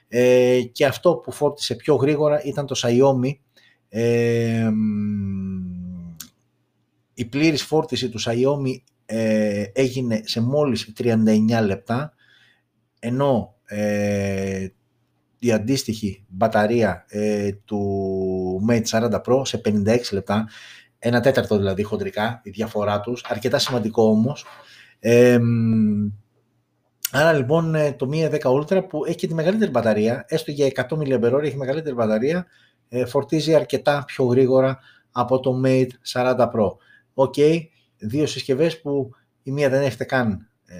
Ε, και αυτό που φόρτισε πιο γρήγορα ήταν το Xiaomi. Ε, η πλήρης φόρτιση του Xiaomi ε, έγινε σε μόλις 39 λεπτά, ενώ ε, η αντίστοιχη μπαταρία ε, του Mate 40 Pro σε 56 λεπτά, ένα τέταρτο δηλαδή χοντρικά, η διαφορά τους, αρκετά σημαντικό όμως. Άρα λοιπόν ε, το Mi 10 Ultra που έχει και τη μεγαλύτερη μπαταρία, έστω για 100 mAh έχει μεγαλύτερη μπαταρία, ε, φορτίζει αρκετά πιο γρήγορα από το Mate 40 Pro. OK, okay, δύο συσκευές που η μία δεν έρχεται καν, ε,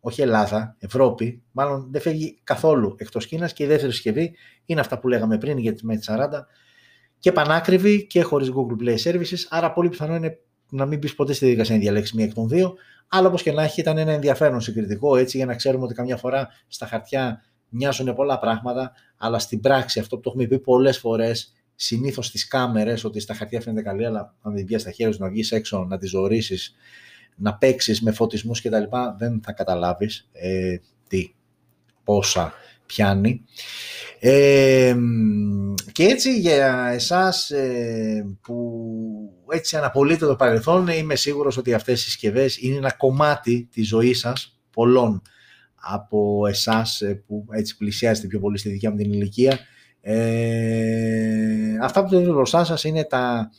όχι Ελλάδα, Ευρώπη, μάλλον δεν φεύγει καθόλου εκτός Κίνας και η δεύτερη συσκευή είναι αυτά που λέγαμε πριν για τη Mate 40 και πανάκριβη και χωρίς Google Play Services, άρα πολύ πιθανό είναι να μην μπει ποτέ στη διαδικασία να διαλέξεις μία εκ των δύο. Αλλά όπως και να έχει, ήταν ένα ενδιαφέρον συγκριτικό έτσι για να ξέρουμε ότι καμιά φορά στα χαρτιά μοιάζουν πολλά πράγματα, αλλά στην πράξη αυτό που το έχουμε πει πολλές φορές, συνήθως στις κάμερες, ότι στα χαρτιά φαίνεται καλή, αλλά αν δεν βγεις στα χέρια σου να βγεις έξω, να τη ζωρίσει, να παίξεις με φωτισμούς κτλ., δεν θα καταλάβεις ε, τι, πόσα πιάνει. Ε, και έτσι για εσάς ε, που έτσι αναπολύτε το παρελθόν είμαι σίγουρος ότι αυτές οι συσκευές είναι ένα κομμάτι της ζωής σας πολλών από εσάς ε, που έτσι πλησιάζετε πιο πολύ στη δικιά μου την ηλικία ε, αυτά που δείτε μπροστά σας είναι τα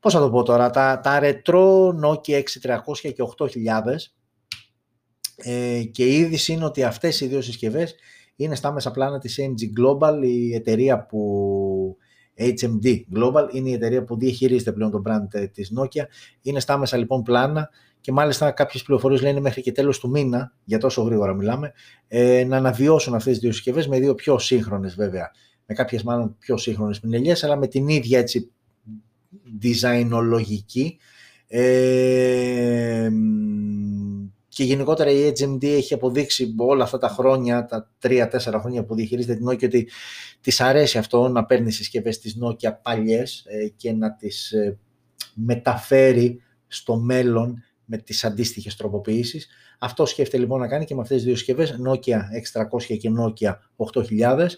πώς θα το πω τώρα τα, τα retro Nokia 6300 και 8000 ε, και η είδηση είναι ότι αυτές οι δύο συσκευές είναι στα μέσα πλάνα της MG Global, η εταιρεία που HMD Global είναι η εταιρεία που διαχειρίζεται πλέον το brand ε, της Nokia. Είναι στα μέσα λοιπόν πλάνα και μάλιστα κάποιες πληροφορίες λένε μέχρι και τέλος του μήνα, για τόσο γρήγορα μιλάμε, ε, να αναβιώσουν αυτές τις δύο συσκευές με δύο πιο σύγχρονες βέβαια, με κάποιες μάλλον πιο σύγχρονες πινελιές, αλλά με την ίδια έτσι designologική. Ε, και γενικότερα η HMD έχει αποδείξει όλα αυτά τα χρόνια, τα τρία-τέσσερα χρόνια που διαχειρίζεται την Nokia ότι της αρέσει αυτό να παίρνει συσκευές της Nokia παλιές ε, και να τις ε, μεταφέρει στο μέλλον με τις αντίστοιχες τροποποιήσεις. Αυτό σκέφτεται λοιπόν να κάνει και με αυτές τις δύο συσκευές, Nokia 600 και Nokia 8000.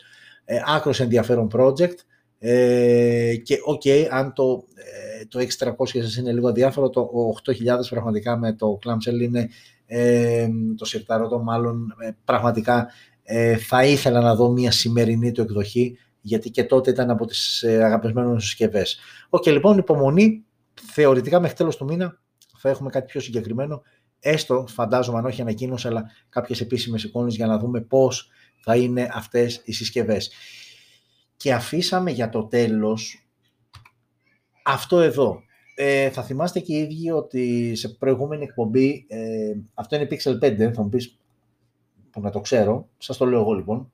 Ε, άκρως ενδιαφέρον project ε, και οκ, αν το, ε, το 600 σας είναι λίγο αδιάφορο, το 8000 πραγματικά με το clamshell είναι ε, το συρταρωτό μάλλον ε, πραγματικά ε, θα ήθελα να δω μια σημερινή του εκδοχή γιατί και τότε ήταν από τις ε, αγαπημένες συσκευές. OK, okay, λοιπόν, υπομονή, θεωρητικά μέχρι τέλος του μήνα θα έχουμε κάτι πιο συγκεκριμένο, έστω φαντάζομαι αν όχι ανακοίνωση, αλλά κάποιες επίσημες εικόνες για να δούμε πώς θα είναι αυτές οι συσκευές. Και αφήσαμε για το τέλος αυτό εδώ. Ε, θα θυμάστε και οι ίδιοι ότι σε προηγούμενη εκπομπή, ε, αυτό είναι Pixel 5, θα μου πεις που να το ξέρω, σας το λέω εγώ λοιπόν.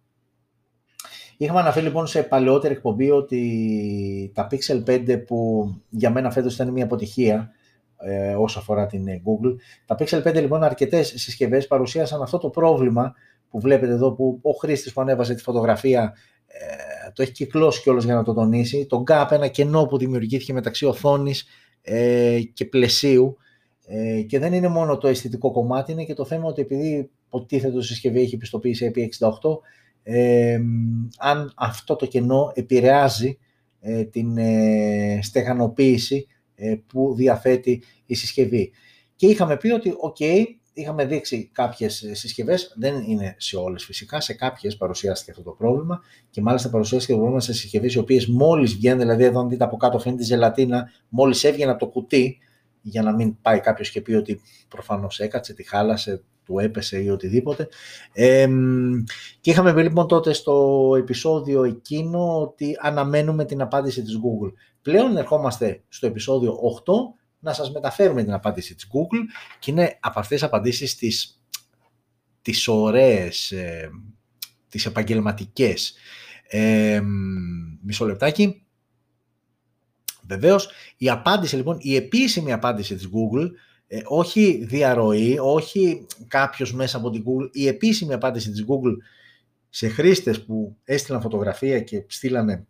Είχαμε αναφέρει λοιπόν σε παλαιότερη εκπομπή ότι τα Pixel 5 που για μένα φέτος ήταν μια αποτυχία ε, όσο αφορά την ε, Google, τα Pixel 5 λοιπόν αρκετές συσκευές παρουσίασαν αυτό το πρόβλημα που βλέπετε εδώ που ο χρήστης που ανέβασε τη φωτογραφία ε, το έχει κυκλώσει κιόλας για να το τονίσει, το gap, ένα κενό που δημιουργήθηκε μεταξύ οθόνης ε, και πλαισίου ε, και δεν είναι μόνο το αισθητικό κομμάτι, είναι και το θέμα ότι επειδή υποτίθεται το συσκευή έχει πιστοποίηση IP68, ε, αν αυτό το κενό επηρεάζει ε, την ε, στεγανοποίηση που διαθέτει η συσκευή. Και είχαμε πει ότι, ok, είχαμε δείξει κάποιες συσκευές, δεν είναι σε όλες φυσικά, σε κάποιες παρουσιάστηκε αυτό το πρόβλημα και μάλιστα παρουσιάστηκε το πρόβλημα σε συσκευές οι οποίες μόλις βγαίνουν, δηλαδή εδώ αν δείτε από κάτω φαίνεται η ζελατίνα, μόλις έβγαινε από το κουτί, για να μην πάει κάποιος και πει ότι προφανώς έκατσε, τη χάλασε, του έπεσε ή οτιδήποτε. Ε, και είχαμε πει λοιπόν τότε στο επεισόδιο εκείνο ότι αναμένουμε την απάντηση της Google. Πλέον ερχόμαστε στο επεισόδιο 8 να σας μεταφέρουμε την απάντηση της Google και είναι από αυτές τις απαντήσεις τις, τις ωραίες, ε, τις επαγγελματικές. Ε, μισό λεπτάκι. Βεβαίως, η απάντηση λοιπόν, η επίσημη απάντηση της Google, ε, όχι διαρροή, όχι κάποιος μέσα από την Google, η επίσημη απάντηση της Google σε χρήστες που έστειλαν φωτογραφία και στείλανε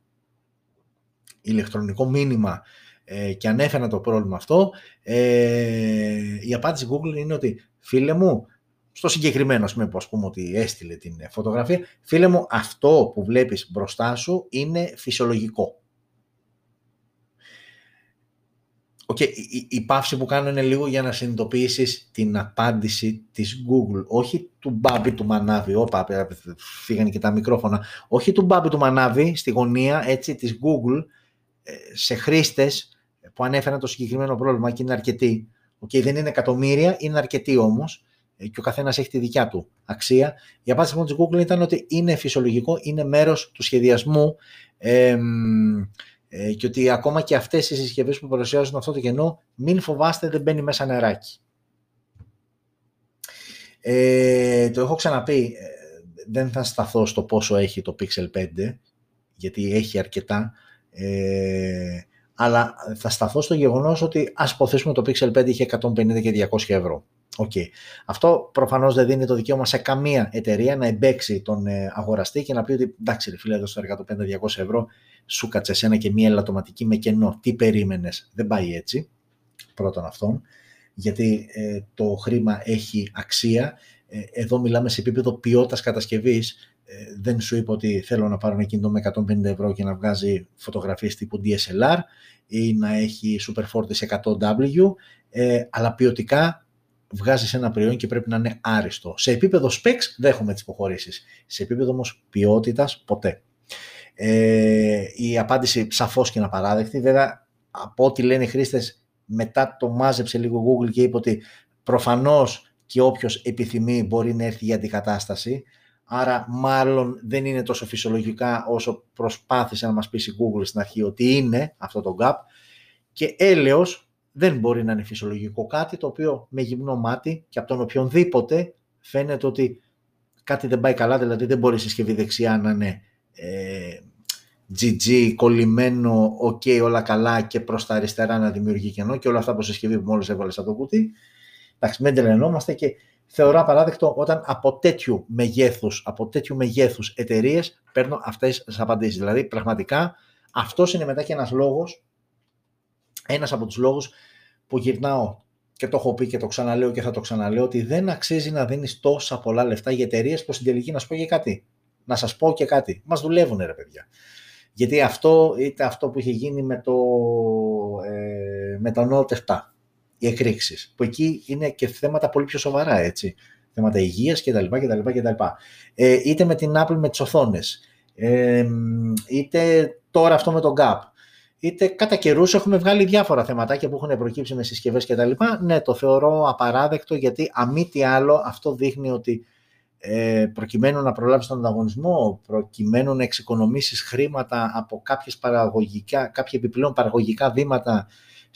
ηλεκτρονικό μήνυμα ε, και ανέφερα το πρόβλημα αυτό, ε, η απάντηση Google είναι ότι φίλε μου, στο συγκεκριμένο σημείο που ας πούμε ότι έστειλε την φωτογραφία, φίλε μου αυτό που βλέπεις μπροστά σου είναι φυσιολογικό. Okay, η, η παύση που κάνω είναι λίγο για να συνειδητοποιήσεις την απάντηση της Google, όχι του Μπάμπη του Μανάβη, όπα, φύγανε και τα μικρόφωνα, όχι του Μπάμπη του Μανάβη στη γωνία, έτσι, της Google, ε, σε χρήστες που ανέφεραν το συγκεκριμένο πρόβλημα και είναι αρκετοί. Okay, δεν είναι εκατομμύρια, είναι αρκετοί όμως ε, και ο καθένας έχει τη δικιά του αξία. Η απάντηση λοιπόν τη Google ήταν ότι είναι φυσιολογικό, είναι μέρος του σχεδιασμού ε, ε, και ότι ακόμα και αυτές οι συσκευές που παρουσιάζουν αυτό το κενό, μην φοβάστε, δεν μπαίνει μέσα νεράκι. Ε, το έχω ξαναπεί, ε, δεν θα σταθώ στο πόσο έχει το Pixel 5, γιατί έχει αρκετά. Ε, αλλά θα σταθώ στο γεγονός ότι ας υποθέσουμε το Pixel 5 είχε 150 και 200 ευρώ. Okay. Αυτό προφανώς δεν δίνει το δικαίωμα σε καμία εταιρεία να εμπέξει τον ε, αγοραστή και να πει ότι εντάξει, ρε φίλε, εδώ στο 150-200 ευρώ σου κάτσε ένα και μία ελαττωματική με κενό. Τι περίμενες, δεν πάει έτσι. Πρώτον αυτόν, γιατί ε, το χρήμα έχει αξία. Ε, εδώ μιλάμε σε επίπεδο ποιότητας κατασκευής. Ε, δεν σου είπα ότι θέλω να πάρω ένα κινητό με 150 ευρώ και να βγάζει φωτογραφίες τύπου DSLR ή να έχει Super Fortis 100W, αλλά ποιοτικά βγάζεις ένα προϊόν και πρέπει να είναι άριστο. Σε επίπεδο specs δέχομαι τις υποχωρήσεις. Σε επίπεδο όμως ποιότητας ποτέ. Ε, η απάντηση σαφώς και είναι απαράδεκτη. Βέβαια, από ό,τι λένε οι χρήστες, μετά το μάζεψε λίγο Google και είπε ότι προφανώς και όποιος επιθυμεί μπορεί να έρθει για αντικατάσταση. Άρα μάλλον δεν είναι τόσο φυσιολογικά όσο προσπάθησε να μας πείσει Google στην αρχή ότι είναι αυτό το gap. Και έλεος δεν μπορεί να είναι φυσιολογικό κάτι το οποίο με γυμνό μάτι και από τον οποιονδήποτε φαίνεται ότι κάτι δεν πάει καλά, δηλαδή δεν μπορεί η συσκευή δεξιά να είναι ε, GG, κολλημένο, ok, όλα καλά και προς τα αριστερά να δημιουργεί κενό και όλα αυτά από συσκευή που μόλις έβαλες από το κουτί. Εντάξει, μην τρελαινόμαστε και θεωρώ απαράδεκτο όταν από τέτοιου μεγέθους, από τέτοιου μεγέθους εταιρείες παίρνω αυτές τις απαντήσεις. Δηλαδή, πραγματικά, αυτός είναι μετά και ένας λόγος ένας από τους λόγους που γυρνάω και το έχω πει και το ξαναλέω και θα το ξαναλέω ότι δεν αξίζει να δίνεις τόσα πολλά λεφτά για εταιρείες που στην τελική να σου πω και κάτι. Να σας πω και κάτι. Μας δουλεύουν ρε παιδιά. Γιατί αυτό είτε αυτό που είχε γίνει με το, ε, με το Note 7, οι εκρήξεις, που εκεί είναι και θέματα πολύ πιο σοβαρά, έτσι. Θέματα υγείας κτλ. κτλ, κτλ. Ε, είτε με την Apple με τις οθόνες, ε, είτε τώρα αυτό με το Gap είτε κατά καιρούς έχουμε βγάλει διάφορα θεματάκια που έχουν προκύψει με συσκευές κτλ. Ναι, το θεωρώ απαράδεκτο γιατί αμή τι άλλο αυτό δείχνει ότι ε, προκειμένου να προλάβεις τον ανταγωνισμό, προκειμένου να εξοικονομήσεις χρήματα από κάποιες παραγωγικά, κάποια επιπλέον παραγωγικά βήματα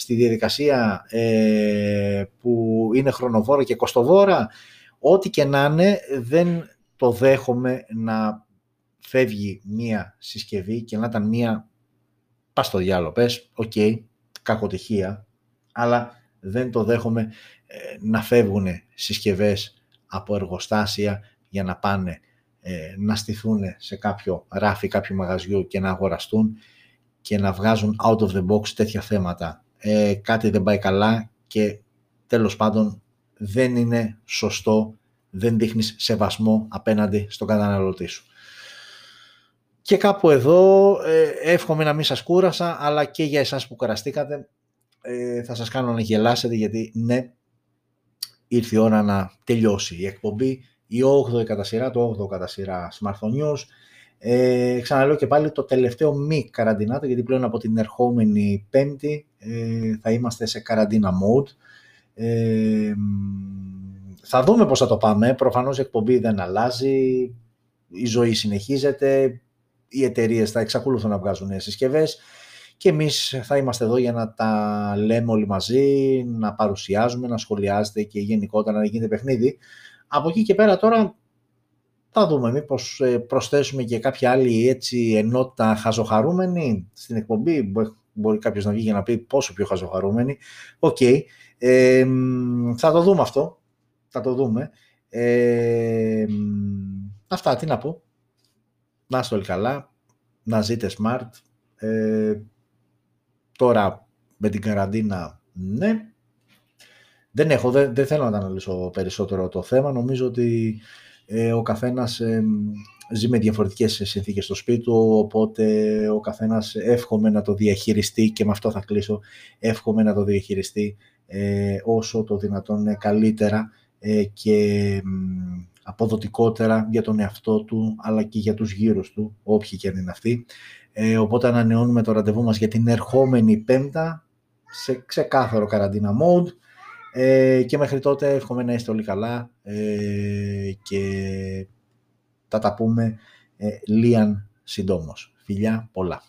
στη διαδικασία ε, που είναι χρονοβόρα και κοστοβόρα, ό,τι και να είναι δεν το δέχομαι να φεύγει μία συσκευή και να ήταν μία πας στο διάολο, πες, OK, okay, κακοτυχία, αλλά δεν το δέχομαι ε, να φεύγουν συσκευές από εργοστάσια για να πάνε ε, να στηθούν σε κάποιο ράφι κάποιου μαγαζιού και να αγοραστούν και να βγάζουν out of the box τέτοια θέματα. Ε, κάτι δεν πάει καλά και τέλος πάντων δεν είναι σωστό, δεν δείχνεις σεβασμό απέναντι στον καταναλωτή σου. Και κάπου εδώ ε, εύχομαι να μην σας κούρασα, αλλά και για εσάς που κουραστήκατε ε, θα σας κάνω να γελάσετε γιατί ναι, ήρθε η ώρα να τελειώσει η εκπομπή. Η 8η κατά σειρά, το 8ο κατά σειρά Smartphone News. Ε, ξαναλέω και πάλι το τελευταίο μη καραντινάτο, γιατί πλέον από την ερχόμενη Πέμπτη ε, θα είμαστε σε καραντίνα mode. Ε, θα δούμε πώς θα το πάμε. Προφανώς η εκπομπή δεν αλλάζει. Η ζωή συνεχίζεται οι εταιρείες θα εξακολουθούν να βγάζουν νέες συσκευές και εμείς θα είμαστε εδώ για να τα λέμε όλοι μαζί, να παρουσιάζουμε, να σχολιάζετε και γενικότερα να γίνεται παιχνίδι. Από εκεί και πέρα τώρα θα δούμε μήπως ε, προσθέσουμε και κάποια άλλη έτσι ενότητα χαζοχαρούμενη στην εκπομπή. Μπορεί κάποιος να βγει για να πει πόσο πιο χαζοχαρούμενη. OK. Okay. Ε, θα το δούμε αυτό. Θα το δούμε. Ε, αυτά, τι να πω να είστε όλοι καλά, να ζείτε smart. Ε, τώρα με την καραντίνα, ναι. Δεν έχω, δεν, δεν θέλω να τα αναλύσω περισσότερο το θέμα. Νομίζω ότι ε, ο καθένας ε, ζει με διαφορετικές συνθήκες στο σπίτι του, οπότε ο καθένας εύχομαι να το διαχειριστεί και με αυτό θα κλείσω, εύχομαι να το διαχειριστεί ε, όσο το δυνατόν καλύτερα ε, και αποδοτικότερα για τον εαυτό του, αλλά και για τους γύρους του, όποιοι και αν είναι αυτοί. Ε, οπότε ανανεώνουμε το ραντεβού μας για την ερχόμενη πέμπτα, σε ξεκάθαρο καραντίνα mode. Ε, και μέχρι τότε εύχομαι να είστε όλοι καλά ε, και θα τα πούμε ε, λίαν συντόμως. Φιλιά πολλά.